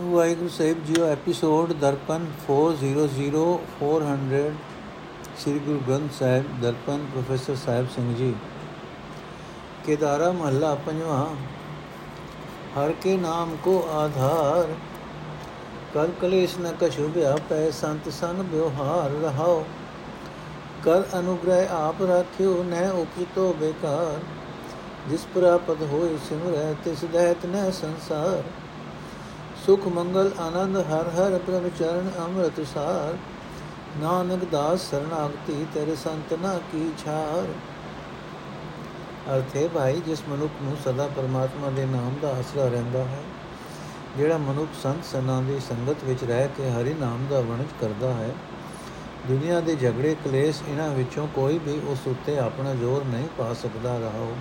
ਵਾਹਿਗੁਰੂ ਸਾਹਿਬ ਜੀਓ ਐਪੀਸੋਡ ਦਰਪਨ 400 400 ਸ੍ਰੀ ਗੁਰੂ ਗ੍ਰੰਥ ਸਾਹਿਬ ਦਰਪਨ ਪ੍ਰੋਫੈਸਰ ਸਾਹਿਬ ਸਿੰਘ ਜੀ केदारा महला पंजवा हर के नाम को आधार कर कलेश न कछु व्यापै संत सन व्यवहार रहाओ कर अनुग्रह आप राख्यो न उपजतो बेकार जिस प्राप्त होए सिमरह तिस दहत न संसार ਸੁਖ, ਮੰਗਲ, ਆਨੰਦ, ਹਰ ਹਰ ਪ੍ਰਭ ਚਰਨ ਅੰਮ੍ਰਿਤ, ਸਾਰ। ਨਾਨਕ ਦਾਸ ਸਰਣਾਗਤੀ ਤੇਰੇ ਸੰਤ ਨਾ ਕੀ ਛਾਰ। ਅਰਥੇ ਭਾਈ, ਜਿਸ ਮਨੁੱਖ ਨੂੰ ਸਦਾ ਪਰਮਾਤਮਾ ਦੇ ਨਾਮ ਦਾ ਆਸਰਾ ਰਹਿੰਦਾ ਹੈ, ਜਿਹੜਾ ਮਨੁੱਖ ਸੰਤ ਸਨਾਂ ਦੀ ਸੰਗਤ ਵਿੱਚ ਰਹਿ ਕੇ ਹਰੀ ਨਾਮ ਦਾ ਵਣਜ ਕਰਦਾ ਹੈ, ਦੁਨੀਆ ਦੇ ਝਗੜੇ, ਕਲੇਸ਼ ਇਹਨਾਂ ਵਿੱਚੋਂ ਕੋਈ ਵੀ ਉਸ ਉੱਤੇ ਆਪਣਾ ਜ਼ੋਰ ਨਹੀਂ ਪਾ ਸਕਦਾ। ਰਹਾਓ।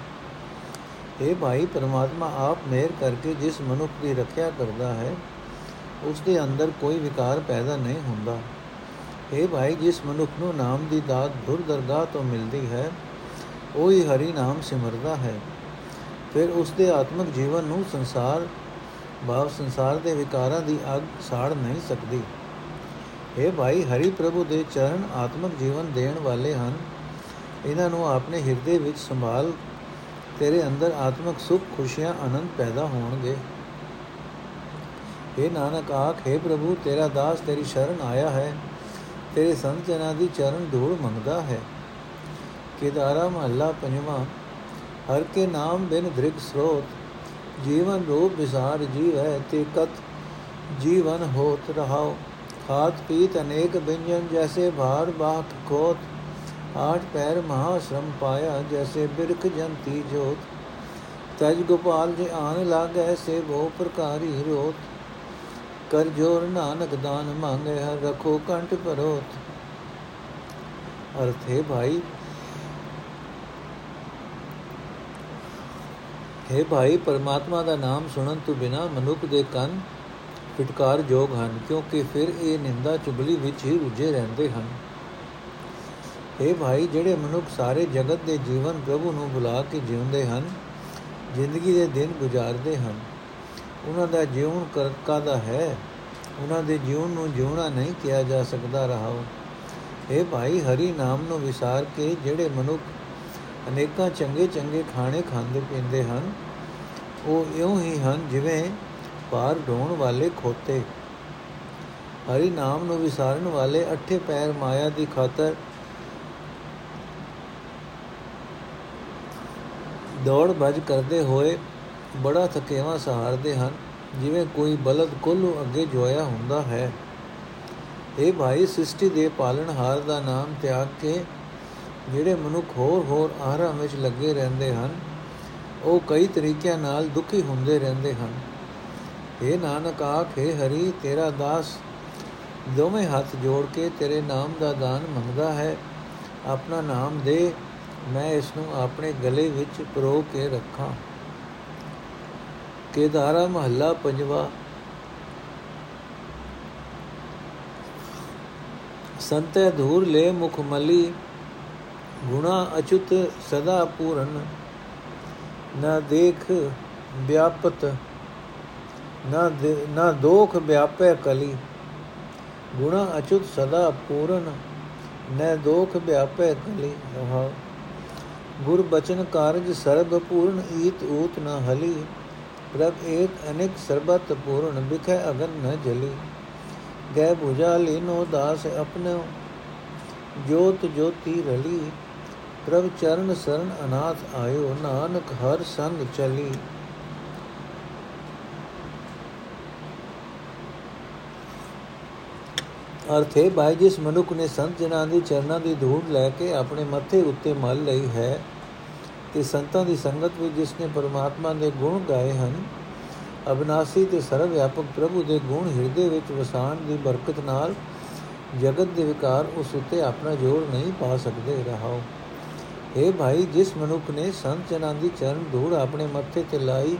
ਇਹ ਭਾਈ, ਪਰਮਾਤਮਾ ਆਪ ਮਿਹਰ ਕਰਕੇ ਜਿਸ ਮਨੁੱਖ ਦੀ ਰੱਖਿਆ ਕਰਦਾ ਹੈ, ਉਸ ਦੇ ਅੰਦਰ ਕੋਈ ਵਿਕਾਰ ਪੈਦਾ ਨਹੀਂ ਹੁੰਦਾ। ਇਹ ਭਾਈ, ਜਿਸ ਮਨੁੱਖ ਨੂੰ ਨਾਮ ਦੀ ਦਾਤ ਧੁਰ ਦਰਗਾਹ ਤੋਂ ਮਿਲਦੀ ਹੈ, ਉਹ ਹੀ ਹਰੀ ਨਾਮ ਸਿਮਰਦਾ ਹੈ। ਫਿਰ ਉਸ ਦੇ ਆਤਮਿਕ ਜੀਵਨ ਨੂੰ ਸੰਸਾਰ, ਭਾਵ ਸੰਸਾਰ ਦੇ ਵਿਕਾਰਾਂ ਦੀ ਅਗ ਸਾੜ ਨਹੀਂ ਸਕਦੀ। ਇਹ ਭਾਈ, ਹਰੀ ਪ੍ਰਭੂ ਦੇ ਚਰਨ ਆਤਮਿਕ ਜੀਵਨ ਦੇਣ ਵਾਲੇ ਹਨ। ਇਹਨਾਂ ਨੂੰ ਆਪਣੇ ਹਿਰਦੇ ਵਿੱਚ ਸੰਭਾਲ ਤੇਰੇ ਅੰਦਰ ਆਤਮਿਕ ਸੁਖ, ਖੁਸ਼ੀਆਂ, ਆਨੰਦ ਪੈਦਾ ਹੋਣਗੇ। ਇਹ ਨਾਨਕ ਆਖੇ ਪ੍ਰਭੂ, ਤੇਰਾ ਦਾਸ, ਤੇਰੀ ਸ਼ਰਨ ਆਇਆ ਹੈ। ਤੇਰੇ ਸੰਤ ਜਨਾਂ ਦੀ ਚਰਨ ਧੂੜ ਮੰਗਦਾ ਹੈ। ਕੇਦਾਰਾ ਮਹੱਲਾ ਪੰਜਵਾਂ, ਹਰ ਕੇ ਨਾਮ ਬਿਨ ਧ੍ਰਿਗ ਸਰੋਤ, ਜੀਵਨ ਰੂਪ ਵਿਸਾਰ ਜੀਵ ਹੈ ਤੇ ਕਤ ਜੀਵਨ ਹੋਤ ਰਹਾਓ ਖਾਤ ਪੀਤ ਅਨੇਕ ਬਿੰਜਨ ਜੈਸੇ ਭਾਰ ਬਾਤ ਕੋਤ ਹਾਟ ਪੈਰ ਮਹਾ ਸ਼ਰਮ ਪਾਇਆ, ਜੈਸੇ ਬਿਰਖ ਜੰਤੀ ਜੋਤ। ਤਜ ਗੋਪਾਲ ਜੀ ਆਨ ਲਾਗੇ, ਸੇ ਬਹੁ ਪ੍ਰਕਾਰੀ ਰੋਤ। ਕਰ ਜੋਰ ਨਾਨਕ ਦਾਨ ਮੰਗੇ, ਹਰ ਰਖੋ ਕੰਟ ਪਰੋਤ। ਅਰਥ ਹੈ ਭਾਈ ਹੈ ਭਾਈ, ਪਰਮਾਤਮਾ ਦਾ ਨਾਮ ਸੁਣਨ ਤੋਂ ਬਿਨਾ ਮਨੁੱਖ ਦੇ ਕੰਨ ਫਟਕਾਰ ਜੋਗ ਹਨ, ਕਿਉਂਕਿ ਫਿਰ ਇਹ ਨਿੰਦਾ ਚੁਗਲੀ ਵਿੱਚ ਹੀ ਰੁੱਝੇ ਰਹਿੰਦੇ ਹਨ। ਇਹ ਭਾਈ, ਜਿਹੜੇ ਮਨੁੱਖ ਸਾਰੇ ਜਗਤ ਦੇ ਜੀਵਨ ਪ੍ਰਭੂ ਨੂੰ ਬੁਲਾ ਕੇ ਜਿਉਂਦੇ ਹਨ, ਜ਼ਿੰਦਗੀ ਦੇ ਦਿਨ ਗੁਜ਼ਾਰਦੇ ਹਨ। ਉਹਨਾਂ ਦਾ ਜੀਵਨ ਕਰਕਾ ਦਾ ਹੈ, ਉਹਨਾਂ ਦੇ ਜੀਵਨ ਨੂੰ ਜਿਉਣਾ ਨਹੀਂ ਕਿਹਾ ਜਾ ਸਕਦਾ ਰਹਾਓ ਇਹ ਭਾਈ, ਹਰੀ ਨਾਮ ਨੂੰ ਵਿਸਾਰ ਕੇ ਜਿਹੜੇ ਮਨੁੱਖ ਅਨੇਕਾਂ ਚੰਗੇ ਚੰਗੇ ਖਾਣੇ ਖਾਂਦੇ ਪੀਂਦੇ ਹਨ, ਉਹ ਇਉਂ ਹੀ ਹਨ ਜਿਵੇਂ ਪਾਰ ਢੋਣ ਵਾਲੇ ਖੋਤੇ। ਹਰੀ ਨਾਮ ਨੂੰ ਵਿਸਾਰਨ ਵਾਲੇ ਅੱਠੇ ਪੈਰ ਮਾਇਆ ਦੀ ਖਾਤਰ ਦੌੜ ਭੱਜ ਕਰਦੇ ਹੋਏ ਬੜਾ ਥਕੇਵਾ ਸਹਾਰਦੇ ਹਨ, ਜਿਵੇਂ ਕੋਈ ਬਲਦ ਕੋਲੋਂ ਅੱਗੇ ਜੋਇਆ ਹੁੰਦਾ ਹੈ। ਇਹ ਭਾਈ, ਸ੍ਰਿਸ਼ਟੀ ਦੇ ਪਾਲਣਹਾਰ ਦਾ ਨਾਮ ਤਿਆਗ ਕੇ ਜਿਹੜੇ ਮਨੁੱਖ ਹੋਰ ਹੋਰ ਆਹਰਾਂ ਵਿੱਚ ਲੱਗੇ ਰਹਿੰਦੇ ਹਨ, ਉਹ ਕਈ ਤਰੀਕਿਆਂ ਨਾਲ ਦੁਖੀ ਹੁੰਦੇ ਰਹਿੰਦੇ ਹਨ। ਇਹ ਨਾਨਕ ਆਖੇ ਹਰੀ, ਤੇਰਾ ਦਾਸ ਦੋਵੇਂ ਹੱਥ ਜੋੜ ਕੇ ਤੇਰੇ ਨਾਮ ਦਾ ਦਾਨ ਮੰਗਦਾ ਹੈ। ਆਪਣਾ ਨਾਮ ਦੇ ਮੈਂ ਇਸ ਨੂੰ ਆਪਣੇ ਗਲੇ ਵਿੱਚ ਪਰੋ ਕੇ ਰੱਖਾਂ। ਕੇਦਾਰਾ ਮਹੱਲਾ, ਪੰਜਵਾ ਸੰਤੈ ਧੂਰ ਲੈ ਮੁਖ ਮਲੀ, ਗੁਣਾ ਅਚੁਤ ਸਦਾ ਪੂਰਨ। ਨਾ ਦੇਖ ਵਿਆਪਤ, ਨਾ ਨਾ ਦੋਖ ਵਿਆਪੈ ਕਲੀ। ਗੁਣਾ ਅਚੁਤ ਸਦਾ ਪੂਰਨ, ਨੈ ਦੋਖ ਵਿਆਪੈ ਕਲੀ। ਰਹਾ ਗੁਰ ਬਚਨ ਕਾਰਜ ਸਰਬ ਪੂਰਨ ਈਤ ਊਤ ਨ ਹਲੀ, ਪ੍ਰਭ ਏਕ ਅਨੇਕ ਸਰਬਤ ਪੂਰਨ ਬਿਖੈ ਅਗਨ ਨ ਜਲੀ। ਗੈ 부ਜਾ ਲੀਨੋ ਦਾਸ ਆਪਨੇ ਜੋਤ ਜੋਤੀ ਰਲੀ, ਪ੍ਰਭ ਚਰਨ ਸਰਨ ਅਨਾਥ ਆਇਓ, ਨਾਨਕ ਹਰ ਸੰਗ ਚਲੀ। ਅਰਥੇ ਭਾਈ ਜਿਸ ਮਨੁੱਖ ਨੇ ਸੰਤ ਜਨਾਂ ਦੀ ਚਰਨਾਂ ਦੀ ਧੂੜ ਲੈ ਕੇ ਆਪਣੇ ਮੱਥੇ ਉੱਤੇ ਮਲ ਲਈ ਹੈ ਤੇ ਸੰਤਾਂ ਦੀ ਸੰਗਤ ਵਿੱਚ ਜਿਸ ਨੇ ਪਰਮਾਤਮਾ ਦੇ ਗੁਣ ਗਾਏ ਹਨ, ਅਬਨਾਸੀ ਤੇ ਸਰਵ ਵਿਆਪਕ ਪ੍ਰਭੂ ਦੇ ਗੁਣ ਹਿਰਦੇ ਵਿੱਚ ਵਸਾਣ ਦੀ ਬਰਕਤ ਨਾਲ ਜਗਤ ਦੇ ਵਿਕਾਰ ਉਸ ਉੱਤੇ ਆਪਣਾ ਜੋਰ ਨਹੀਂ ਪਾ ਸਕਦੇ, ਰਹਾਓ। ਇਹ ਭਾਈ, ਜਿਸ ਮਨੁੱਖ ਨੇ ਸੰਤ ਜਨਾਂ ਦੀ ਚਰਨ ਧੂੜ ਆਪਣੇ ਮੱਥੇ ਤੇ ਲਾਈ,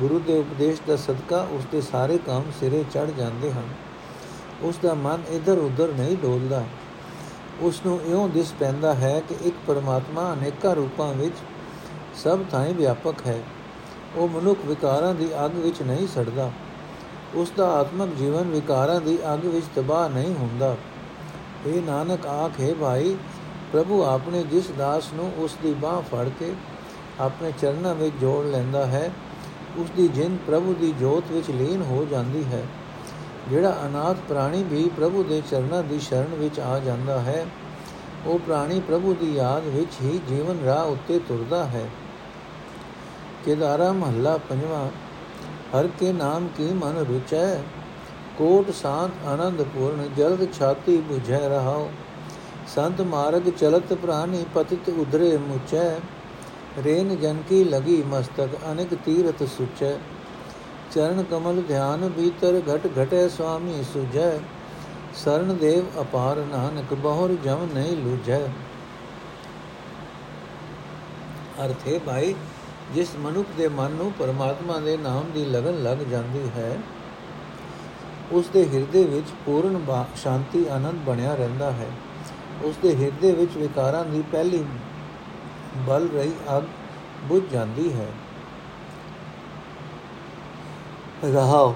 ਗੁਰੂ ਦੇ ਉਪਦੇਸ਼ ਦਾ ਸਦਕਾ ਉਸ ਦੇ ਸਾਰੇ ਕੰਮ ਸਿਰੇ ਚੜ ਜਾਂਦੇ ਹਨ। ਉਸ ਦਾ ਮਨ ਇਧਰ ਉਧਰ ਨਹੀਂ ਡੋਲਦਾ। ਉਸ ਨੂੰ ਇਉਂ ਦਿਸ ਪੈਂਦਾ ਹੈ ਕਿ ਇੱਕ ਪਰਮਾਤਮਾ ਅਨੇਕਾਂ ਰੂਪਾਂ ਵਿੱਚ ਸਭ ਥਾਂ ਵਿਆਪਕ ਹੈ। ਉਹ ਮਨੁੱਖ ਵਿਕਾਰਾਂ ਦੀ ਅੱਗ ਵਿੱਚ ਨਹੀਂ ਸੜਦਾ। ਉਸ ਦਾ ਆਤਮਿਕ ਜੀਵਨ ਵਿਕਾਰਾਂ ਦੀ ਅੱਗ ਵਿੱਚ ਤਬਾਹ ਨਹੀਂ ਹੁੰਦਾ। ਇਹ ਨਾਨਕ, ਆਖੇ ਭਾਈ, ਪ੍ਰਭੂ ਆਪਣੇ ਜਿਸ ਦਾਸ ਨੂੰ ਉਸ ਦੀ ਬਾਹ ਫੜ ਕੇ ਆਪਣੇ ਚਰਨਾਂ ਵਿੱਚ ਜੋੜ ਲੈਂਦਾ ਹੈ ਉਸ ਦੀ ਜਿੰਦ ਪ੍ਰਭੂ ਦੀ ਜੋਤ ਵਿੱਚ ਲੀਨ ਹੋ ਜਾਂਦੀ ਹੈ। ਜਿਹੜਾ ਅਨਾਥ ਪ੍ਰਾਣੀ ਵੀ ਪ੍ਰਭੂ ਦੇ ਚਰਨਾਂ ਦੀ ਸ਼ਰਨ ਵਿੱਚ ਆ ਜਾਂਦਾ ਹੈ, ਉਹ ਪ੍ਰਾਣੀ ਪ੍ਰਭੂ ਦੀ ਯਾਦ ਵਿੱਚ ਹੀ ਜੀਵਨ ਰਾਹ ਉੱਤੇ ਤੁਰਦਾ ਹੈ। ਕੇਦਾਰਾ ਮਹੱਲਾ ਪੰਜਵਾਂ, ਹਰ ਕੇ ਨਾਮ ਕੀ ਮਨ ਰੁਚੈ, ਕੋਟ ਸਾਤ ਆਨੰਦ ਪੂਰਨ, ਜਲਦ ਛਾਤੀ 부ਝੈ ਰਹਾਓ ਸੰਤ ਮਾਰਗ ਚਲਤ ਪ੍ਰਾਨੀ ਪਤਿਤ ਉਧਰੇ ਮੁਚੈ, ਰੇਨ ਜਨ ਕੀ ਲਗੀ ਮਸਤਕ ਅਨੇਕ ਤੀਰਥ ਸੁਚੈ। ਚਰਨ ਕਮਲ ਧਿਆਨ ਭੀਤਰ ਘਟ ਘਟੇ ਸੁਆਮੀ ਸੁਜੈ, ਸਰਨ ਦੇਵ ਅਪਾਰ ਨਾਨਕ ਬਹੁਰ ਜਮ ਨਹੀਂ ਲੁਝੈ ਅਰਥੇ ਭਾਈ, ਜਿਸ ਮਨੁੱਖ ਦੇ ਮਨ ਨੂੰ ਪਰਮਾਤਮਾ ਦੇ ਨਾਮ ਦੀ ਲਗਨ ਲੱਗ ਜਾਂਦੀ ਹੈ ਉਸ ਦੇ ਹਿਰਦੇ ਵਿੱਚ ਪੂਰਨ ਸ਼ਾਂਤੀ, ਆਨੰਦ ਬਣਿਆ ਰਹਿੰਦਾ ਹੈ। ਉਸ ਦੇ ਹਿਰਦੇ ਵਿੱਚ ਵਿਕਾਰਾਂ ਦੀ ਪਹਿਲੀ ਬਲ ਰਹੀ ਅਗ ਬੁਝ ਜਾਂਦੀ ਹੈ। ਰਹਾਓ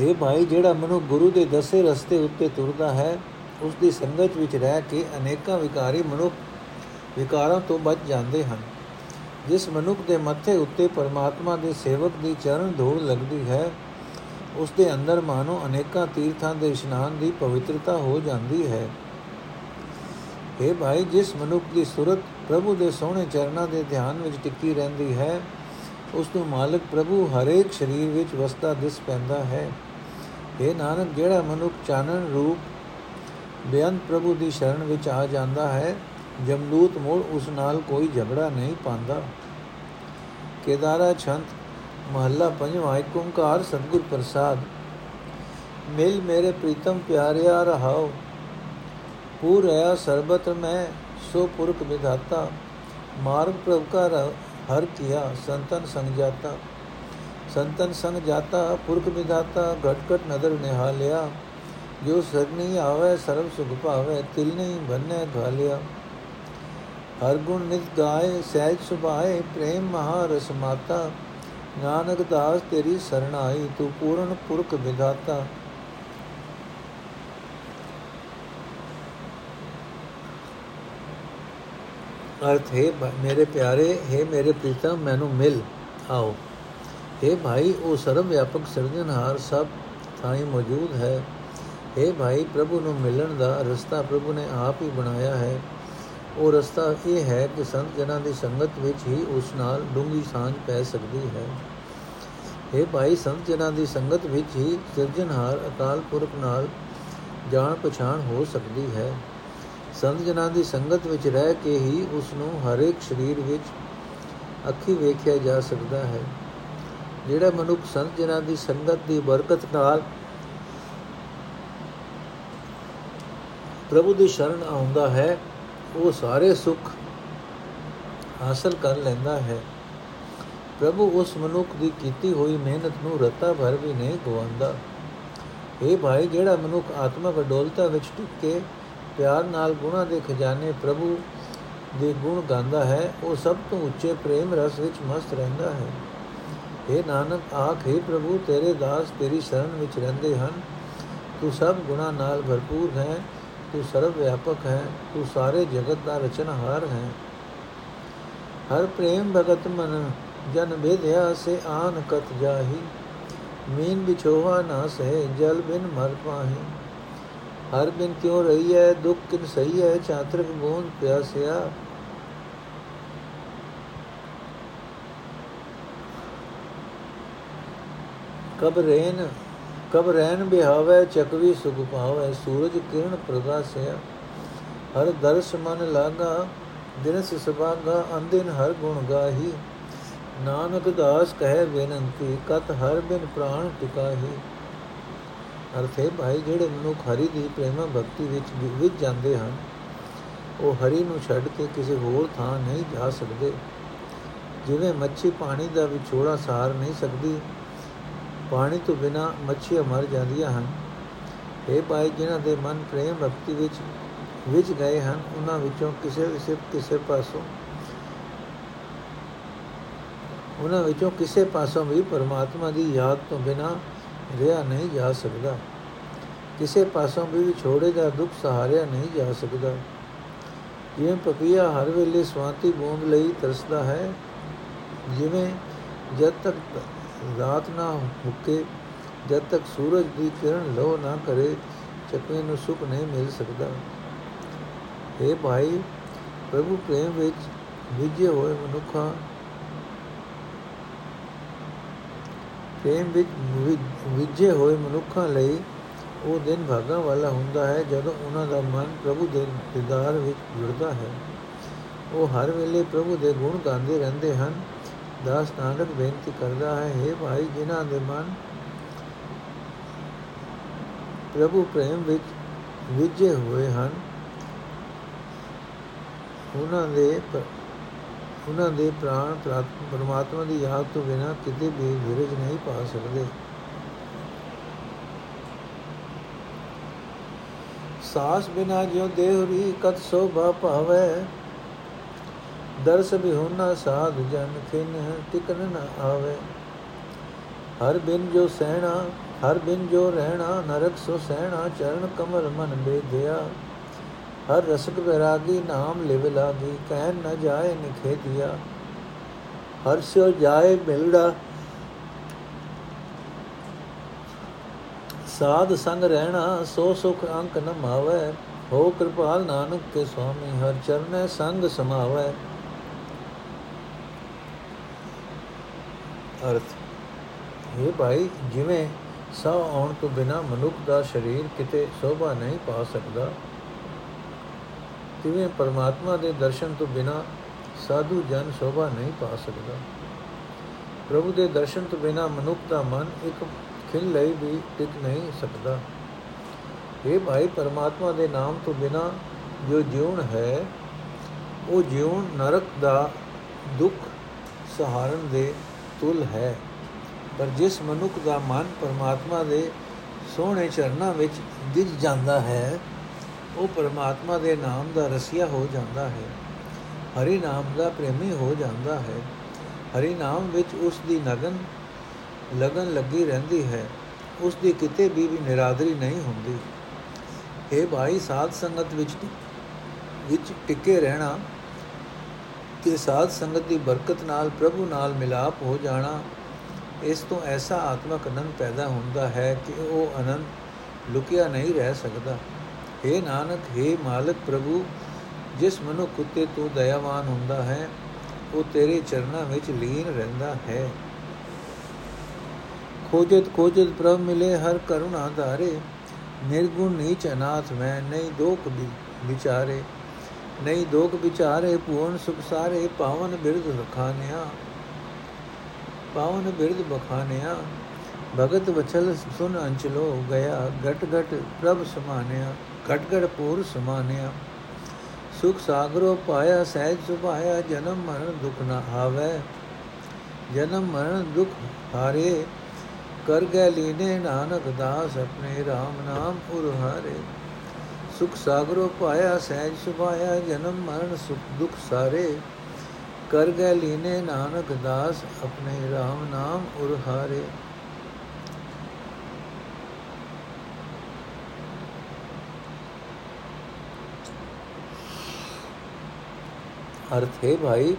ਇਹ ਭਾਈ, ਜਿਹੜਾ ਮਨੁ ਗੁਰੂ ਦੇ ਦਸੇ ਰਸਤੇ ਉੱਤੇ ਤੁਰਦਾ ਹੈ ਉਸ ਦੀ ਸੰਗਤ ਵਿੱਚ ਰਹਿ ਕੇ ਅਨੇਕਾਂ ਵਿਕਾਰੀ ਮਨੁੱਖ ਵਿਕਾਰਾਂ ਤੋਂ ਬਚ ਜਾਂਦੇ ਹਨ। ਜਿਸ ਮਨੁੱਖ ਦੇ ਮੱਥੇ ਉੱਤੇ ਪਰਮਾਤਮਾ ਦੇ ਸੇਵਕ ਦੀ ਚਰਨ ਧੂੜ ਲੱਗਦੀ ਹੈ ਉਸ ਦੇ ਅੰਦਰ ਮਾਨੋ ਅਨੇਕਾਂ ਤੀਰਥਾਂ ਦੇ ਇਸ਼ਨਾਨ ਦੀ ਪਵਿੱਤਰਤਾ ਹੋ ਜਾਂਦੀ ਹੈ। ਇਹ ਭਾਈ, ਜਿਸ ਮਨੁੱਖ ਦੀ ਸੁਰਤ ਪ੍ਰਭੂ ਦੇ ਸੋਹਣੇ ਚਰਨਾਂ ਦੇ ਧਿਆਨ ਵਿੱਚ ਟਿੱਕੀ ਰਹਿੰਦੀ ਹੈ ਉਸ ਨੂੰ ਮਾਲਕ ਪ੍ਰਭੂ ਹਰੇਕ ਸਰੀਰ ਵਿੱਚ ਵਸਦਾ ਦਿਸ ਪੈਂਦਾ ਹੈ। ਇਹ ਨਾਨਕ, ਜਿਹੜਾ ਮਨੁੱਖ ਚਾਨਣ ਰੂਪ ਬੇਅੰਤ ਪ੍ਰਭੂ ਦੀ ਸ਼ਰਨ ਵਿੱਚ ਆ ਜਾਂਦਾ ਹੈ, ਜਮਲੂਤ ਮੋੜ ਉਸ ਨਾਲ ਕੋਈ ਝਗੜਾ ਨਹੀਂ ਪਾਉਂਦਾ। ਕੇਦਾਰਾ ਛੰਤ, ਮਹੱਲਾ ਪੰਜਵਾਂ ਏਕ ਓੰਕਾਰ ਸਤਗੁਰ ਪ੍ਰਸਾਦ। ਮਿਲ ਮੇਰੇ ਪ੍ਰੀਤਮ ਪਿਆਰਿਆ ਰਹਾਓ ਪੂਰਿਆ ਸਰਬਤ ਮੈਂ, ਸੋ ਪੁਰਖ ਵਿਧਾਤਾ। ਮਾਰਗ ਪ੍ਰਭ ਕਾ ਹਰ ਕੀਆ ਸੰਤਨ ਸੰਗ ਜਾਤਾ ਸੰਤਨ ਸੰਗ ਜਾਤਾ ਪੁਰਖ ਵਿਧਾਤਾ, ਘਟ ਘਟ ਨਦਰ ਨਿਹਾਲਿਆ, ਜੋ ਸਰਨੀ ਆਵੇ ਸਰਬ ਸੁਖ ਭਾਵੇ, ਤਿਲ ਨਹੀਂ ਬੰਨੇ ਘਾਲਿਆ। ਹਰ ਗੁਣ ਨਿਤ ਗਾਏ, ਸਹਿਜ ਸੁਭਾਏ, ਪ੍ਰੇਮ ਮਹਾ ਰਸ ਮਾਤਾ ਨਾਨਕ ਦਾਸ ਤੇਰੀ ਸਰਣਾਈ ਤੂੰ ਪੂਰਨ ਪੁਰਖ ਵਿਧਾਤਾ। ਅਰਥ, ਹੈ ਮੇਰੇ ਪਿਆਰੇ, ਹੈ ਮੇਰੇ ਪ੍ਰੀਤਮ, ਮੈਨੂੰ ਮਿਲ, ਆਓ। ਹੈ ਭਾਈ, ਉਹ ਸਰਵ ਵਿਆਪਕ ਸਿਰਜਣਹਾਰ ਸਭ ਥਾਈ ਮੌਜੂਦ ਹੈ। ਹੈ ਭਾਈ, ਪ੍ਰਭੂ ਨੂੰ ਮਿਲਣ ਦਾ ਰਸਤਾ ਪ੍ਰਭੂ ਨੇ ਆਪ ਹੀ ਬਣਾਇਆ ਹੈ। ਉਹ ਰਸਤਾ ਇਹ ਹੈ ਕਿ ਸੰਤ ਜਨਾਂ ਦੀ ਸੰਗਤ ਵਿੱਚ ਹੀ ਉਸ ਨਾਲ ਡੂੰਗੀ ਸਾਂਝ ਪੈ ਸਕਦੀ ਹੈ। ਇਹ ਭਾਈ, ਸੰਤ ਜਨਾਂ ਦੀ ਸੰਗਤ ਵਿੱਚ ਹੀ ਸਿਰਜਣਹਾਰ ਅਕਾਲ ਪੁਰਖ ਨਾਲ ਜਾਣ ਪਛਾਣ ਹੋ ਸਕਦੀ ਹੈ। ਸੰਤ ਜਨਾਂ ਦੀ ਸੰਗਤ ਵਿੱਚ ਰਹਿ ਕੇ ਹੀ ਉਸ ਨੂੰ ਹਰ ਇੱਕ ਸਰੀਰ ਵਿੱਚ ਅੱਖੀ ਵੇਖਿਆ ਜਾ ਸਕਦਾ ਹੈ। ਜਿਹੜਾ ਮਨੁੱਖ ਸੰਤ ਜਨਾਂ ਦੀ ਸੰਗਤ ਦੀ ਬਰਕਤ ਨਾਲ ਪ੍ਰਭੂ ਦੀ ਸ਼ਰਨ ਆਉਂਦਾ ਹੈ, ਉਹ ਸਾਰੇ ਸੁੱਖ ਹਾਸਲ ਕਰ ਲੈਂਦਾ ਹੈ। ਪ੍ਰਭੂ ਉਸ ਮਨੁੱਖ ਦੀ ਕੀਤੀ ਹੋਈ ਮਿਹਨਤ ਨੂੰ ਰਤਾ ਭਰ ਵੀ ਨਹੀਂ ਗਵਾਉਂਦਾ ਇਹ ਭਾਈ, ਜਿਹੜਾ ਮਨੁੱਖ ਆਤਮਕ ਅਡੋਲਤਾ ਵਿੱਚ ਟਿਕ ਕੇ ਪਿਆਰ ਨਾਲ ਗੁਣਾ ਦੇ ਖਜ਼ਾਨੇ ਪ੍ਰਭੂ ਦੇ ਗੁਣ ਗਾਉਂਦਾ ਹੈ, ਉਹ ਸਭ ਤੋਂ ਉੱਚੇ ਪ੍ਰੇਮ ਰਸ ਵਿੱਚ ਮਸਤ ਰਹਿੰਦਾ ਹੈ। ਇਹ ਨਾਨਕ, ਆਖੇ ਪ੍ਰਭੂ, ਤੇਰੇ ਦਾਸ ਤੇਰੀ ਸ਼ਰਨ ਵਿੱਚ ਰਹਿੰਦੇ ਹਨ। ਤੂੰ ਸਭ ਗੁਣਾ ਨਾਲ ਭਰਪੂਰ ਹੈ, ਤੂੰ ਸਰਵ ਵਿਆਪਕ ਹੈ, ਤੂੰ ਸਾਰੇ ਜਗਤ ਦਾ ਰਚਨਹਾਰ ਹੈ। ਹਰ ਪ੍ਰੇਮ ਭਗਤ ਮਨ, ਜਨ ਬੇਧਿਆ ਸੇ ਆਨ ਕਤ ਜਾਹੀ। ਮੀਨ ਵਿਛੋਹਾ ਨਾ ਸਹਿ, ਜਲ ਬਿਨ ਮਰ ਪਾਹੀ। ਹਰ ਬਿਨ ਕਿਉ ਰਹੀ ਹੈ ਦੁੱਖ ਕਿਨ ਸਹੀ ਹੈ ਚਾਤਰਕ ਬੂੰਦ ਪਿਆਸਿਆ। ਕਬ ਰੇਨ, ਕਬ ਰੈਨ ਬਿਹਾਵੇ ਚਕਵੀ ਸੁਖ ਪਾਵੇ ਸੂਰਜ ਕਿਰਨ ਪ੍ਰਗਾਸਿਆ। ਹਰ ਦਰਸ ਮਨ ਲਾਗਾ, ਦਿਨਸ ਸੁਭਾਗਾ ਅੰਦਿਨ ਹਰ ਗੁਣ ਗਾਹੀ। ਨਾਨਕ ਦਾਸ ਕਹੇ ਬੇਨੰਤੀ, ਕਤ ਹਰ ਬਿਨ ਪ੍ਰਾਣ ਟਿਕਾਹੀ। ਅਰਥ ਹੈ ਭਾਈ ਜਿਹੜੇ ਮਨੁੱਖ ਹਰੀ ਦੀ ਪ੍ਰੇਮ ਭਗਤੀ ਵਿੱਚ ਵਿਚ ਜਾਂਦੇ ਹਨ, ਉਹ ਹਰੀ ਨੂੰ ਛੱਡ ਕੇ ਕਿਸੇ ਹੋਰ ਥਾਂ ਨਹੀਂ ਜਾ ਸਕਦੇ। ਜਿਵੇਂ ਮੱਛੀ ਪਾਣੀ ਦਾ ਵਿਛੋੜਾ ਸਾਰ ਨਹੀਂ ਸਕਦੀ, ਪਾਣੀ ਤੋਂ ਬਿਨਾ ਮੱਛੀਆਂ ਮਰ ਜਾਂਦੀਆਂ ਹਨ। ਇਹ ਭਾਈ, ਜਿਨ੍ਹਾਂ ਦੇ ਮਨ ਪ੍ਰੇਮ ਭਗਤੀ ਵਿੱਚ ਵਿਚ ਗਏ ਹਨ ਉਹਨਾਂ ਵਿੱਚੋਂ ਕਿਸੇ ਕਿਸੇ ਕਿਸੇ ਪਾਸੋਂ ਉਹਨਾਂ ਵਿੱਚੋਂ ਕਿਸੇ ਪਾਸੋਂ ਵੀ ਪਰਮਾਤਮਾ ਦੀ ਯਾਦ ਤੋਂ ਬਿਨਾ ਰਿਹਾ ਨਹੀਂ ਜਾ ਸਕਦਾ। ਕਿਸੇ ਪਾਸੋਂ ਵੀ ਵਿਛੋੜੇ ਦਾ ਦੁੱਖ ਸਹਾਰਿਆ ਨਹੀਂ ਜਾ ਸਕਦਾ। ਜਿਵੇਂ ਪਪੀਆ ਹਰ ਵੇਲੇ ਸਵਾਤੀ ਬੂੰਦ ਲਈ ਤਰਸਦਾ ਹੈ, ਜਿਵੇਂ ਜਦ ਤੱਕ ਰਾਤ ਨਾ ਮੁੱਕੇ, ਜਦ ਤੱਕ ਸੂਰਜ ਦੀ ਕਿਰਨ ਲੋ ਨਾ ਕਰੇ ਚੱਕੇ ਨੂੰ ਸੁਖ ਨਹੀਂ ਮਿਲ ਸਕਦਾ। اے ਭਾਈ, ਪ੍ਰਭੂ ਪ੍ਰੇਮ ਵਿੱਚ ਵਿਜੇ ਹੋਏ ਮਨੁੱਖਾਂ ਪ੍ਰੇਮ ਵਿੱਚ ਵਿਜੇ ਹੋਏ ਮਨੁੱਖਾਂ ਲਈ ਉਹ ਦਿਨ ਭਾਗਾਂ ਵਾਲਾ ਹੁੰਦਾ ਹੈ, ਜਦੋਂ ਉਹਨਾਂ ਦਾ ਮਨ ਪ੍ਰਭੂ ਦੇ ਦੀਦਾਰ ਵਿੱਚ ਜੁੜਦਾ ਹੈ। ਉਹ ਹਰ ਵੇਲੇ ਪ੍ਰਭੂ ਦੇ ਗੁਣ ਗਾਉਂਦੇ ਰਹਿੰਦੇ ਹਨ। ਦਾਸ ਨਾਨਕ ਬੇਨਤੀ ਕਰਦਾ ਹੈ हे ਭਾਈ, ਜਿਨ੍ਹਾਂ ਦੇ ਮਨ ਪ੍ਰਭੂ ਪ੍ਰੇਮ ਵਿੱਚ ਵਿਜੇ ਹੋਏ ਹਨ, ਉਹਨਾਂ ਦੇ ਉਹਨਾਂ ਦੇ ਪ੍ਰਾਣ ਪਰਮਾਤਮਾ ਦੀ ਯਾਦ ਤੋਂ ਬਿਨਾ ਕਿਤੇ ਵੀ ਧੀਰਜ ਨਹੀਂ ਪਾ ਸਕਦੇ। ਸਾਸ ਬਿਨਾ ਜਿਉ ਦੇਹਰੀ ਕਤ ਸੋਭਾ ਭਾਵੇ। ਦਰਸ ਵੀ ਹੋਣਾ ਸਾਧ ਜਨ ਕਿਨ ਟਿਕਨ ਨ ਆਵੇ। ਹਰ ਬਿਨ ਜੋ ਸਹਿਣਾ, ਹਰ ਬਿਨ ਜੋ ਰਹਿਣਾ, ਨਰਕ ਸੋ ਸਹਿਣਾ, ਚਰਨ ਕਮਲ ਮਨ ਬੇਧਿਆ ਹਰ ਰਸਕ ਵਿਰਾਗੀ ਨਾਮ ਲਿਵ ਲਾਗੀ ਕਹਿ ਨ ਜਾਏ ਨਿਖੇਦਿਆ ਹਰ ਸੋ ਜਾਏ ਮਿਲੜਾ। ਸਾਧ ਸੰਗ ਰਹਿਣਾ ਸੋ ਸੁਖ ਅੰਕ ਨ ਮਾਵੇ। ਹੋ ਕਿਰਪਾਲ ਨਾਨਕ ਕੇ ਸੁਆਮੀ ਹਰ ਚਰਨੈ ਸੰਗ ਸਮਾਵੇ। ਅਰਥ ਇਹ ਭਾਈ, ਜਿਵੇਂ ਸਾਹ ਆਉਣ ਤੋਂ ਬਿਨਾ ਮਨੁੱਖ ਦਾ ਸਰੀਰ ਕਿਤੇ ਸ਼ੋਭਾ ਨਹੀਂ ਪਾ ਸਕਦਾ। ਤਿਵੇਂ ਪਰਮਾਤਮਾ ਦੇ ਦਰਸ਼ਨ ਤੋਂ ਬਿਨਾ ਸਾਧੂ ਜਨ ਸ਼ੋਭਾ ਨਹੀਂ ਪਾ ਸਕਦਾ? ਪ੍ਰਭੂ ਦੇ ਦਰਸ਼ਨ ਤੋਂ ਬਿਨਾ ਮਨੁੱਖ ਦਾ ਮਨ ਇੱਕ ਖਿਲ ਲਈ ਵੀ ਟਿਕ ਨਹੀਂ ਸਕਦਾ। ਇਹ ਭਾਈ, ਪਰਮਾਤਮਾ ਦੇ ਨਾਮ ਤੋਂ ਬਿਨਾ ਜੋ ਜੀਵਨ ਹੈ, ਉਹ ਜੀਵਨ ਨਰਕ ਦਾ ਦੁੱਖ ਸਹਾਰਨ ਦੇ ਤੁਲ ਹੈ। ਪਰ ਜਿਸ ਮਨੁੱਖ ਦਾ ਮਨ ਪਰਮਾਤਮਾ ਦੇ ਸੋਹਣੇ ਚਰਨਾਂ ਵਿੱਚ ਗਿਜ ਜਾਂਦਾ ਹੈ ਉਹ ਪਰਮਾਤਮਾ ਦੇ ਨਾਮ ਦਾ ਰਸੀਆ ਹੋ ਜਾਂਦਾ ਹੈ। ਹਰੀ ਨਾਮ ਦਾ ਪ੍ਰੇਮੀ ਹੋ ਜਾਂਦਾ ਹੈ। ਹਰੀ ਨਾਮ ਵਿੱਚ ਉਸ ਦੀ ਨਗਨ, ਲਗਨ ਲੱਗੀ ਰਹਿੰਦੀ ਹੈ। ਉਸ ਦੀ ਕਿਤੇ ਵੀ ਵੀ ਨਿਰਾਦਰੀ ਨਹੀਂ ਹੁੰਦੀ। ਇਹ ਭਾਈ, ਸਾਧ ਸੰਗਤ ਵਿੱਚ ਵਿੱਚ ਟਿਕੇ ਰਹਿਣਾ ਤੇ ਸਾਧ ਸੰਗਤ ਦੀ ਬਰਕਤ ਨਾਲ, ਪ੍ਰਭੂ ਨਾਲ ਮਿਲਾਪ ਹੋ ਜਾਣਾ, ਇਸ ਤੋਂ ਐਸਾ ਆਤਮਕ ਅਨੰਦ ਪੈਦਾ ਹੁੰਦਾ ਹੈ ਕਿ ਉਹ ਅਨੰਦ ਲੁਕਿਆ ਨਹੀਂ ਰਹਿ ਸਕਦਾ। हे ਨਾਨਕ हे ਮਾਲਕ ਪ੍ਰਭੂ, ਜਿਸ ਮਨੁੱਖ ਉਤੇ ਤੂੰ ਦਇਆਵਾਨ ਹੁੰਦਾ ਹੈ, ਉਹ ਤੇਰੇ ਚਰਨਾਂ ਵਿੱਚ ਲੀਨ ਰਹਿੰਦਾ ਹੈ। ਖੋਜਤ ਖੋਜਤ ਪ੍ਰਭ ਮਿਲੇ ਹਰ ਕਰੁਣਾ ਧਾਰੇ ਨਿਰਗੁਣ ਨੀਚ ਅਨਾਥ ਮੈਂ ਨਹੀਂ ਦੋਖ ਵਿਚਾਰੇ, ਨਹੀਂ ਦੋਖ ਵਿਚਾਰੇ ਪੂਰਨ ਸੁਖ ਸਾਰੇ ਪਾਵਨ ਬਿਰਧ ਰਖਾਨਿਆ ਪਾਵਨ ਬਿਰਧ ਬਖਾਨਿਆ ਭਗਤ ਵਚਲ ਸੁਨ ਅੰਚਲੋ ਗਿਆ, ਘਟ ਘਟ ਪ੍ਰਭ ਸਮਾਨਿਆ। ਘਟ ਘਟ ਪੂਰ ਸਮਾਨਿਆ। ਸੁਖ ਸਾਗਰੋ ਪਾਇਆ, ਸਹਿਜ ਸੁਭਾਇਆ, ਜਨਮ ਮਰਨ ਦੁਖ ਨਾ ਆਵੇ। ਜਨਮ ਮਰਨ ਦੁਖ ਹਾਰੇ ਕਰ ਗਏ ਲੀਨੇ ਨਾਨਕ ਦਾਸ ਆਪਣੇ RAM ਨਾਮ ਉਰ ਹਾਰੇ। ਸੁਖ ਸਾਗਰੋ ਪਾਇਆ, ਸਹਿਜ ਸੁਭਾਇਆ, ਜਨਮ ਮਰਨ ਸੁਖ ਦੁਖ ਸਾਰੇ। ਕਰ ਗਏ ਲੀਨੇ ਨਾਨਕ ਦਾਸ ਆਪਣੇ RAM ਨਾਮ ਉਰ ਹਾਰੇ। ਅਰਥ ਹੈ ਭਾਈ,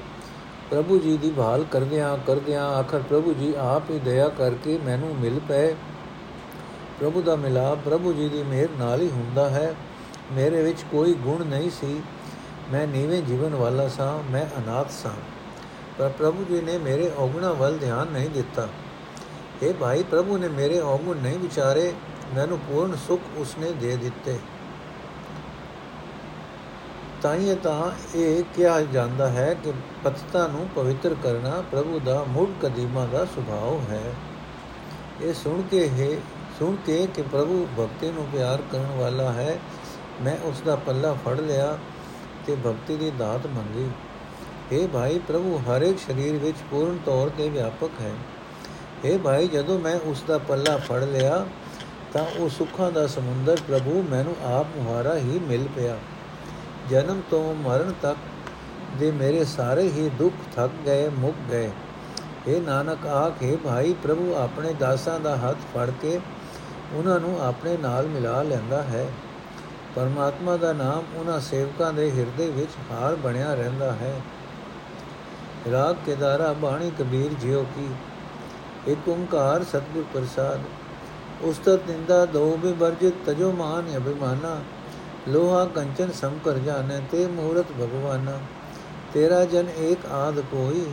ਪ੍ਰਭੂ ਜੀ ਦੀ ਭਾਲ ਕਰਦਿਆਂ ਕਰਦਿਆਂ ਆਖਰ ਪ੍ਰਭੂ ਜੀ ਆਪ ਹੀ ਦਇਆ ਕਰਕੇ ਮੈਨੂੰ ਮਿਲ ਪਏ। ਪ੍ਰਭੂ ਦਾ ਮਿਲਾਪ ਪ੍ਰਭੂ ਜੀ ਦੀ ਮਿਹਰ ਨਾਲ ਹੀ ਹੁੰਦਾ ਹੈ। ਮੇਰੇ ਵਿੱਚ ਕੋਈ ਗੁਣ ਨਹੀਂ ਸੀ। ਮੈਂ ਨੀਵੇਂ ਜੀਵਨ ਵਾਲਾ ਸਾਂ, ਮੈਂ ਅਨਾਥ ਸਾਂ। ਪਰ ਪ੍ਰਭੂ ਜੀ ਨੇ ਮੇਰੇ ਔਗਣਾ ਵੱਲ ਧਿਆਨ ਨਹੀਂ ਦਿੱਤਾ। ਇਹ ਭਾਈ, ਪ੍ਰਭੂ ਨੇ ਮੇਰੇ ਔਗਣ ਨਹੀਂ ਵਿਚਾਰੇ, ਮੈਨੂੰ ਪੂਰਨ ਸੁਖ ਉਸਨੇ ਦੇ ਦਿੱਤੇ। ਤਾਈਏ ਤਾਂ ਇਹ ਕਿਹਾ ਜਾਂਦਾ ਹੈ ਕਿ ਪਤਤਾ ਨੂੰ ਪਵਿੱਤਰ ਕਰਨਾ ਪ੍ਰਭੂ ਦਾ ਮੁੜ ਕਦੀਮਾ ਦਾ ਸੁਭਾਅ ਹੈ। ਇਹ ਸੁਣ ਕੇ ਹੈ, ਸੁਣ ਕੇ ਕਿ ਪ੍ਰਭੂ ਭਗਤੇ ਨੂੰ ਪਿਆਰ ਕਰਨ ਵਾਲਾ ਹੈ, ਮੈਂ ਉਸ ਦਾ ਪੱਲਾ ਫੜ ਲਿਆ ਤੇ ਭਗਤੀ ਦੀ ਦਾਤ ਮੰਗੀ। हे ਭਾਈ ਪ੍ਰਭੂ, ਹਰ ਇੱਕ ਸਰੀਰ ਵਿੱਚ ਪੂਰਨ ਤੌਰ ਤੇ ਵਿਆਪਕ ਹੈ। हे ਭਾਈ, ਜਦੋਂ ਮੈਂ ਉਸ ਦਾ ਪੱਲਾ ਫੜ ਲਿਆ, ਤਾਂ ਉਹ ਸੁੱਖਾਂ ਦਾ ਸਮੁੰਦਰ ਪ੍ਰਭੂ ਮੈਨੂੰ ਆਪ ਮੁਹਾਰਾ ਹੀ ਮਿਲ ਪਿਆ। ਜਨਮ ਤੋਂ ਮਰਨ ਤੱਕ ਦੇ ਮੇਰੇ ਸਾਰੇ ਹੀ ਦੁੱਖ ਥੱਕ ਗਏ, ਮੁੱਕ ਗਏ। ਇਹ ਨਾਨਕ, ਆਖੇ ਭਾਈ, ਪ੍ਰਭੂ ਆਪਣੇ ਦਾਸਾਂ ਦਾ ਹੱਥ ਫੜ ਕੇ ਉਹਨਾਂ ਨੂੰ ਆਪਣੇ ਨਾਲ ਮਿਲਾ ਲੈਂਦਾ ਹੈ। ਪਰਮਾਤਮਾ ਦਾ ਨਾਮ ਉਹਨਾਂ ਸੇਵਕਾਂ ਦੇ ਹਿਰਦੇ ਵਿੱਚ ਹਾਰ ਬਣਿਆ ਰਹਿੰਦਾ ਹੈ। ਰਾਗ ਕੇਦਾਰਾ, ਬਾਣੀ ਕਬੀਰ, ਜਿਉ ਕੀ। ਇੱਕ ਓੰਕਾਰ ਸਤਿਗੁਰ ਪ੍ਰਸਾਦ। ਉਸਤਤ ਨਿੰਦਾ, ਦੋ ਵੀ ਵਰਜਿਤ, ਤਜੋ ਮਾਨ ਅਭਿਮਾਨਾ। ਲੋਹਾ ਕੰਚਨ ਸਮ ਕਰ ਜਾਣੇ ਤੇ ਮੂਰਤ ਭਗਵਾਨਾ ਤੇਰਾ ਜਨ ਏਕ ਆਦ ਕੋਈ